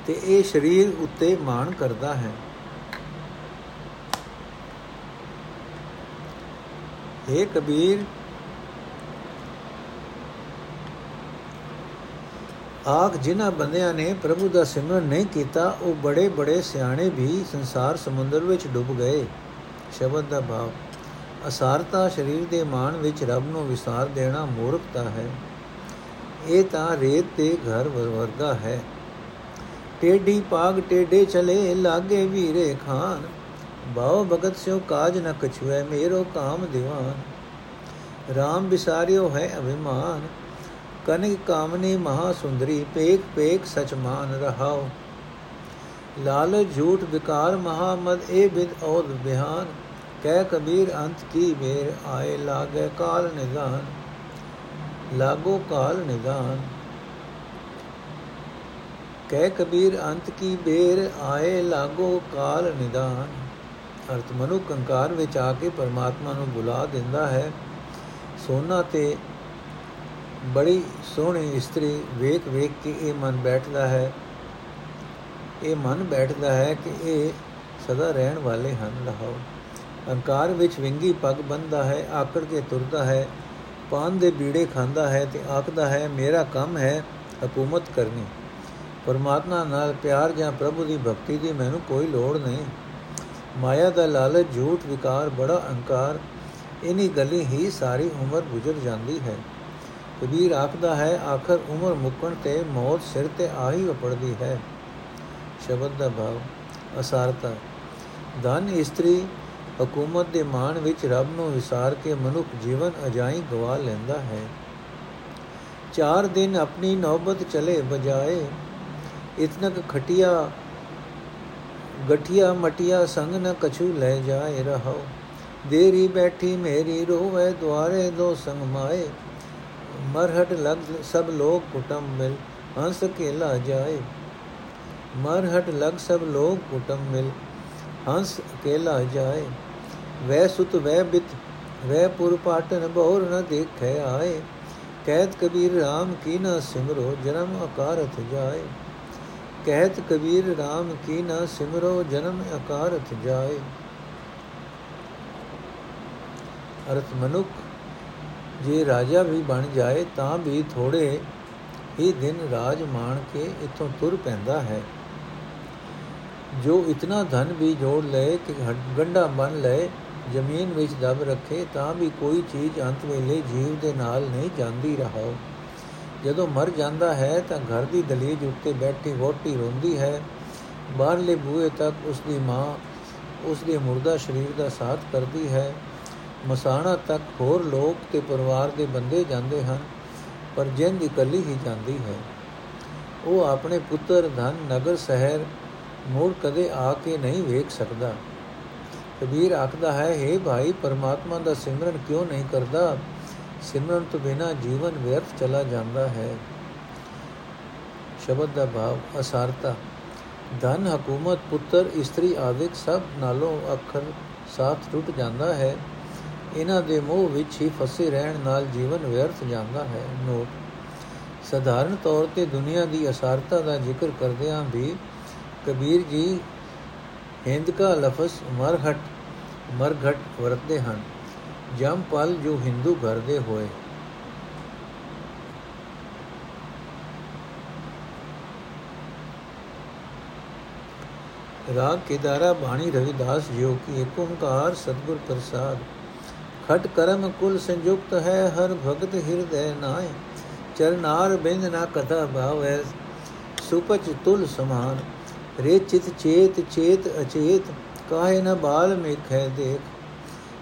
ਤੇ ਇਹ ਸਰੀਰ ਉੱਤੇ ਮਾਣ ਕਰਦਾ ਹੈ। ਏ ਕਬੀਰ ਆਖ ਜਿਨ੍ਹਾਂ ਬੰਦਿਆਂ ਨੇ ਪ੍ਰਭੂ ਦਾ ਸਿਮਰਨ ਨਹੀਂ ਕੀਤਾ, ਉਹ ਬੜੇ ਬੜੇ ਸਿਆਣੇ ਵੀ ਸੰਸਾਰ ਸਮੁੰਦਰ ਵਿੱਚ ਡੁੱਬ ਗਏ। ਸ਼ਬਦ ਦਾ ਭਾਵ, ਅਸਾਰਤਾ ਸਰੀਰ ਦੇ ਮਾਨ ਵਿੱਚ ਰੱਬ ਨੂੰ ਵਿਸਾਰ ਦੇਣਾ ਮੂਰਖਤਾ ਹੈ। ਇਹ ਤਾਂ ਰੇਤ ਤੇ ਘਰ ਵਰਗਾ ਹੈ। ਟੇਢੀ ਪਾਗ ਟੇਡੇ ਚਲੇ, ਲਾਗੇ ਵੀਰੇ ਖਾਨ। ਬਾਉ ਭਗਤ ਸਿਓ ਕਾਜ ਨ ਕਛੁਐ, ਮੇਰੋ ਕਾਮ ਦੀਵਾਨ। RAM ਵਿਸਾਰਿਓ ਹੈ ਅਭਿਮਾਨ। ਕਨਿਕ ਕਾਮਨੀ ਮਹਾ ਸੁੰਦਰੀ ਪੇਕ ਪੇਕ ਸਚ ਮਾਨ ਰਹਾਓ ਲਾਲ ਝੂਠ ਵਿਕਾਰ ਮਹਾਮਦ, ਇਹ ਬਿਦ ਔਦ ਬਿਹਾਨ। ਕਹਿ ਕਬੀਰ ਅੰਤ ਕੀ ਮੇਰ ਆਏ, ਲਾਗੇ ਕਾਲ ਨਿਦਾਨ ਲਾਗੋ ਕਾਲ ਨਿਦਾਨ ਕਹਿ ਕਬੀਰ ਅੰਤ ਕੀ ਬੇਰ ਆਏ, ਲਾਗੋ ਕਾਲ ਨਿਦਾਨ ਅਰਥ ਮਨੁ ਕੰਕਾਰ ਵਿੱਚ ਆ ਕੇ ਪਰਮਾਤਮਾ ਨੂੰ ਬੁਲਾ ਦਿੰਦਾ ਹੈ। ਸੋਨਾ ਤੇ ਬੜੀ ਸੋਹਣੀ ਇਸਤਰੀ ਵੇਖ ਵੇਖ ਕੇ ਇਹ ਮਨ ਬੈਠਦਾ ਹੈ। ਇਹ ਮਨ ਬੈਠਦਾ ਹੈ ਕਿ ਇਹ ਸਦਾ ਰਹਿਣ ਵਾਲੇ ਹਨ ਰਹਾਓ ਅਹੰਕਾਰ ਵਿੱਚ ਵਿੰਗੀ ਪੱਗ ਬੰਨਦਾ ਹੈ, ਆਕੜ ਕੇ ਤੁਰਦਾ ਹੈ, ਪਾਨ ਦੇ ਬੀੜੇ ਖਾਂਦਾ ਹੈ ਤੇ ਆਖਦਾ ਹੈ, ਮੇਰਾ ਕੰਮ ਹੈ ਹਕੂਮਤ ਕਰਨੀ। ਪਰਮਾਤਮਾ ਨਾਲ ਪਿਆਰ ਜਾਂ ਪ੍ਰਭੂ ਦੀ ਭਗਤੀ ਦੀ ਮੈਨੂੰ ਕੋਈ ਲੋੜ ਨਹੀਂ। ਮਾਇਆ ਦਾ ਲਾਲਚ, ਝੂਠ ਵਿਕਾਰ, ਬੜਾ ਅਹੰਕਾਰ ਇਨੀ ਗਲੀ ਹੀ ਸਾਰੀ ਉਮਰ ਗੁਜ਼ਰ ਜਾਂਦੀ ਹੈ। ਕਬੀਰ ਆਖਦਾ ਹੈ, ਆਖਰ ਉਮਰ ਮੁੱਕਣ ਤੇ ਮੌਤ ਸਿਰ ਤੇ ਆ ਹੀ ਵਪੜਦੀ ਹੈ। ਸ਼ਬਦ ਦਾ ਭਾਵ ਅਸਾਰਤਾ। ਧਨ ਇਸਤਰੀ ਹਕੂਮਤ ਦੇ ਮਾਣ ਵਿੱਚ ਰੱਬ ਨੂੰ ਵਿਸਾਰ ਕੇ ਮਨੁੱਖ ਜੀਵਨ ਅਜਾਈ ਗਵਾ ਲੈਂਦਾ ਹੈ। ਚਾਰ ਦਿਨ ਆਪਣੀ ਨੌਬਤ ਚਲੇ ਬਜਾਏ, ਇਤਨਕ ਖਟਿਆ, ਗਠਿਆ ਮਟਿਆ ਸੰਗ ਨ ਕਛੂ ਲੈ ਜਾਏ ਰਹੋ ਦੇਰੀ ਬੈਠੀ ਮੇਰੀ ਰੋਵੇ, ਦੁਆਰੇ ਦੋ ਸੰਗ ਮਾਏ। ਮਰਹਟ ਲਗ ਸਭ ਲੋਕ ਕੁਟਮ ਮਿਲ ਹੰਸ ਅਕੇਲਾ ਜਾਏ ਮਰਹਟ ਲਗ ਸਭ ਲੋਕ ਕੁਟਮ ਮਿਲ ਹੰਸ ਅਕੇਲਾ ਜਾਏ ਵੈ ਸੁਤ ਵੈ ਬਿਤ ਵੈ ਪੁਰ ਪਾਟਨ ਬਹੁਰ ਨ ਦੇਖੈ ਆਏ ਕਹਿਤ ਕਬੀਰ RAM ਕੀ ਨ ਸਿਮਰੋ ਜਨਮ ਅਕਾਰਥ ਜਾਏ ਕਹਿਤ ਕਬੀਰ RAM ਕੀ ਨ ਸਿਮਰੋ ਜਨਮ ਅਕਾਰਥ ਜਾਏ ਅਰਥ ਮਨੁੱਖ ਜੇ ਰਾਜਾ ਵੀ ਬਣ ਜਾਏ ਤਾਂ ਵੀ ਥੋੜੇ ਹੀ ਦਿਨ ਰਾਜ ਮਾਣ ਕੇ ਇਥੋਂ ਤੁਰ ਪੈਂਦਾ ਹੈ। ਜੋ ਇਤਨਾ ਧਨ ਵੀ ਜੋੜ ਲਏ ਕਿ ਗੰਡਾ ਬਣ ਲਏ, ਜ਼ਮੀਨ ਵਿੱਚ ਦਬ ਰੱਖੇ ਤਾਂ ਵੀ ਕੋਈ ਚੀਜ਼ ਅੰਤ ਵੇਲੇ ਜੀਵ ਦੇ ਨਾਲ ਨਹੀਂ ਜਾਂਦੀ ਰਹਾਓ ਜਦੋਂ ਮਰ ਜਾਂਦਾ ਹੈ ਤਾਂ ਘਰ ਦੀ ਦਲੀਜ ਉੱਤੇ ਬੈਠੀ ਵੋਟੀ ਰੋਂਦੀ ਹੈ। ਬਾਹਰਲੇ ਬੂਹੇ ਤੱਕ ਉਸ ਦੀ ਮਾਂ ਉਸ ਦੇ ਮੁਰਦਾ ਸਰੀਰ ਦਾ ਸਾਥ ਕਰਦੀ ਹੈ। ਮਸਾਣਾ ਤੱਕ ਹੋਰ ਲੋਕ ਤੇ ਪਰਿਵਾਰ ਦੇ ਬੰਦੇ ਜਾਂਦੇ ਹਨ, ਪਰ ਜਿੰਦ ਇਕੱਲੀ ਹੀ ਜਾਂਦੀ ਹੈ। ਉਹ ਆਪਣੇ ਪੁੱਤਰ ਧਨ ਨਗਰ ਸ਼ਹਿਰ ਮੋੜ ਕਦੇ ਆ ਕੇ ਨਹੀਂ ਵੇਖ ਸਕਦਾ। ਕਬੀਰ ਆਖਦਾ ਹੈ हे ਭਾਈ, ਪਰਮਾਤਮਾ ਦਾ ਸਿਮਰਨ ਕਿਉਂ ਨਹੀਂ ਕਰਦਾ? ਸਿਮਰਨ ਤੋਂ ਬਿਨਾ ਜੀਵਨ ਵਿਅਰਥ ਚਲਾ ਜਾਂਦਾ ਹੈ। ਸ਼ਬਦ ਦਾ ਭਾਵ ਅਸਾਰਤਾ। ਧਨ ਹਕੂਮਤ ਪੁੱਤਰ, ਇਸਤਰੀ ਆਦਿਕ ਸਭ ਨਾਲੋਂ ਅੱਖਰ ਸਾਥ ਟੁੱਟ ਜਾਂਦਾ ਹੈ। ਇਹਨਾਂ ਦੇ ਮੋਹ ਵਿੱਚ ਹੀ ਫਸੇ ਰਹਿਣ ਨਾਲ ਜੀਵਨ ਵਿਅਰਥ ਜਾਂਦਾ ਹੈ। ਨੋਟ, ਸਧਾਰਨ ਤੌਰ ਤੇ ਦੁਨੀਆ ਦੀ ਅਸਾਰਤਾ ਦਾ ਜ਼ਿਕਰ ਕਰਦਿਆਂ ਵੀ ਕਬੀਰ ਜੀ ਹਿੰਦ ਕਾ ਲਫ਼ਜ਼ ਮਰਘਟ ਮਰਘਟ ਵਰਤਦੇ ਹਨ। ਜੰਪਲ ਜੋ ਹਿੰਦੂ ਘਰ ਦੇ ਹੋਏ। ਰਾਗ ਕੇਦਾਰਾ ਬਾਣੀ ਰਵਿਦਾਸ ਜਿਉ ਕੀ ਏਕ ਓੰਕਾਰ ਸਤਗੁਰ ਪ੍ਰਸਾਦ। ਖਟ ਕਰਮ ਕੁਲ ਸੰਯੁਕਤ ਹੈ, ਹਰ ਭਗਤ ਹਿਰਦੈ ਨਾਏ ਚਰਨਾਰ ਬਿੰਦ ਨਾ ਕਥਾ ਭਾਵੈ, ਸੁਪਚ ਤੁਲ ਸਮਾਨ। ਰੇ ਚਿਤ, ਚੇਤ ਚੇਤ ਅਚੇਤ, ਕਾਹੇ ਨ ਬਾਲ ਮੇਖੈ ਦੇਖ।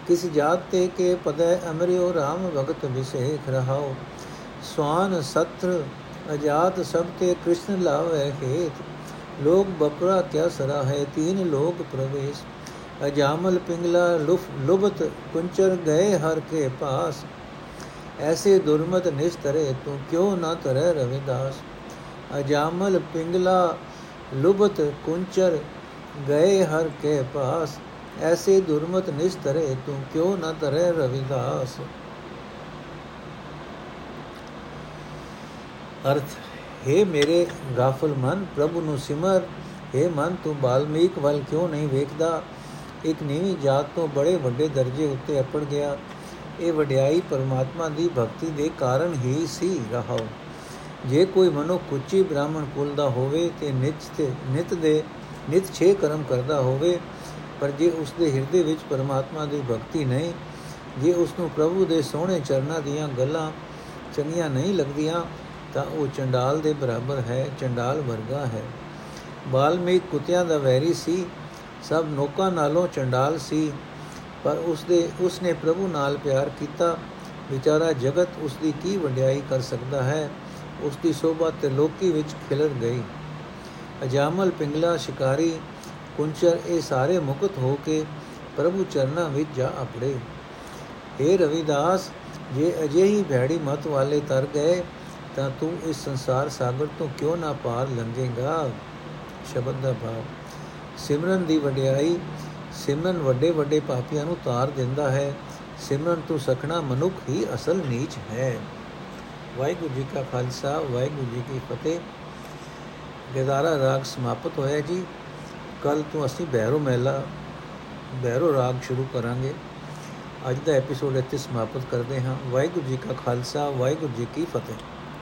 ਕਿਸ ਜਾਤ ਤੇ ਕੇ ਪਦੈ ਅਮਰਿਓ RAM ਭਗਤ ਵਿਸੇਖ ਰਹਾਓ ਸਵਾਨ ਸਤਰ, ਅਜਾਤ ਸਭ ਤੇ ਕ੍ਰਿਸ਼ਨ ਲਾਵੇ ਹੇਤ। ਲੋਕ ਬਪਰਾ ਕਿਆ ਸਰਾ ਹੈ ਤੀਨ ਲੋਕ ਪ੍ਰਵੇਸ਼। ਅਜਾਮਲ ਪਿੰਗਲਾ ਲੁਫ ਲੁਬਤ ਕੁੰਚਰ ਗਏ ਹਰ ਕੇ ਪਾਸ ਐਸੇ ਦੁਰਮਤ ਨਿਸ਼ਤਰੇ ਤੂੰ ਕਿਉ ਨਾ ਤਰੈ ਰਵਿਦਾਸ ਅਜਾਮਲ ਪਿੰਗਲਾ ਲੁਬਤ ਕੁੰਚਰ ਗਏ ਹਰ ਕੇ ਪਾਸ ਐਸੇ ਦੁਰਮਤ ਨਿਸ਼ਤਰੇ ਤੂੰ ਕਿਉ ਨਾ ਤਰੈ ਰਵਿਦਾਸ ਅਰਥ ਹੈ ਮੇਰੇ ਗਾਫਲ ਮਨ ਪ੍ਰਭੂ ਨੂੰ ਸਿਮਰ ਹੈ ਮਨ ਤੂੰ ਬਾਲਮੀਕ ਵੱਲ ਕਿਉਂ ਨਹੀਂ ਵੇਖਦਾ ਇੱਕ ਨੀਵੀਂ ਜਾਤ ਤੋਂ ਬੜੇ ਵੱਡੇ ਦਰਜੇ ਉੱਤੇ ਅਪੜ ਗਿਆ। ਇਹ ਵਡਿਆਈ ਪਰਮਾਤਮਾ ਦੀ ਭਗਤੀ ਦੇ ਕਾਰਨ ਹੀ ਸੀ ਰਹਾਉ ਜੇ ਕੋਈ ਮਨੁ ਕੁਚੀ ਬ੍ਰਾਹਮਣ ਕੁਲ ਦਾ ਹੋਵੇ ਤੇ ਨਿਤ ਤੇ ਨਿਤ ਦੇ ਨਿਤ ਛੇ ਕਰਮ ਕਰਦਾ ਹੋਵੇ, ਪਰ ਜੇ ਉਸ ਦੇ ਹਿਰਦੇ ਵਿੱਚ ਪਰਮਾਤਮਾ ਦੀ ਭਗਤੀ ਨਹੀਂ, ਜੇ ਉਸ ਨੂੰ ਪ੍ਰਭੂ ਦੇ ਸੋਹਣੇ ਚਰਨਾਂ ਦੀਆਂ ਗੱਲਾਂ ਚੰਗੀਆਂ ਨਹੀਂ ਲੱਗਦੀਆਂ, ਤਾਂ ਉਹ ਚੰਡਾਲ ਦੇ ਬਰਾਬਰ ਹੈ, ਚੰਡਾਲ ਵਰਗਾ ਹੈ। ਬਾਲਮੀਕ ਕੁੱਤਿਆਂ ਦਾ ਵੈਰੀ ਸੀ ਸਭ ਨੋਕਾਂ ਨਾਲੋਂ ਚੰਡਾਲ ਸੀ, ਪਰ ਉਸ ਦੇ ਉਸ ਨੇ ਪ੍ਰਭੂ ਨਾਲ ਪਿਆਰ ਕੀਤਾ। ਵਿਚਾਰਾ ਜਗਤ ਉਸ ਦੀ ਕੀ ਵਡਿਆਈ ਕਰ ਸਕਦਾ ਹੈ? ਉਸ ਦੀ ਸੋਭਾ ਤੇ ਲੋਕੀ ਵਿੱਚ ਖਿਲਰ ਗਈ। ਅਜਾਮਲ, ਪਿੰਗਲਾ, ਸ਼ਿਕਾਰੀ, ਕੁੰਚਰ, ਇਹ ਸਾਰੇ ਮੁਕਤ ਹੋ ਕੇ ਪ੍ਰਭੂ ਚਰਨਾਂ ਵਿੱਚ ਜਾ ਆਪੜੇ ਏ ਰਵਿਦਾਸ, ਜੇ ਅਜੇ ਹੀ ਭੈੜੀ ਮਤ ਵਾਲੇ ਤਰ ਗਏ, ਤਾਂ ਤੂੰ ਇਸ ਸੰਸਾਰ ਸਾਗਰ ਤੋਂ ਕਿਉਂ ਨਾ ਪਾਰ ਲੰਘੇਗਾ? ਸ਼ਬਦ ਦਾ ਭਾਵ। ਸਿਮਰਨ ਦੀ ਵਡਿਆਈ ਸਿਮਰਨ ਵੱਡੇ ਵੱਡੇ ਪਾਪੀਆਂ ਨੂੰ ਤਾਰ ਦਿੰਦਾ ਹੈ। ਸਿਮਰਨ ਤੋਂ ਸਖਣਾ ਮਨੁੱਖ ਹੀ ਅਸਲ ਨੀਚ ਹੈ। ਵਾਹਿਗੁਰੂ ਜੀ ਕਾ ਖਾਲਸਾ, ਵਾਹਿਗੁਰੂ ਜੀ ਕੀ ਫਤਿਹ। ਗਦਾਰਾ ਰਾਗ ਸਮਾਪਤ ਹੋਇਆ ਜੀ। ਕੱਲ ਤੋਂ ਅਸੀਂ ਬੈਰੋ ਮਹਿਲਾ ਬੈਰੋ ਰਾਗ ਸ਼ੁਰੂ ਕਰਾਂਗੇ। ਅੱਜ ਦਾ ਐਪੀਸੋਡ ਇੱਥੇ ਸਮਾਪਤ ਕਰਦੇ ਹਾਂ। ਵਾਹਿਗੁਰੂ ਜੀ ਕਾ ਖਾਲਸਾ, ਵਾਹਿਗੁਰੂ ਜੀ ਕੀ ਫਤਿਹ।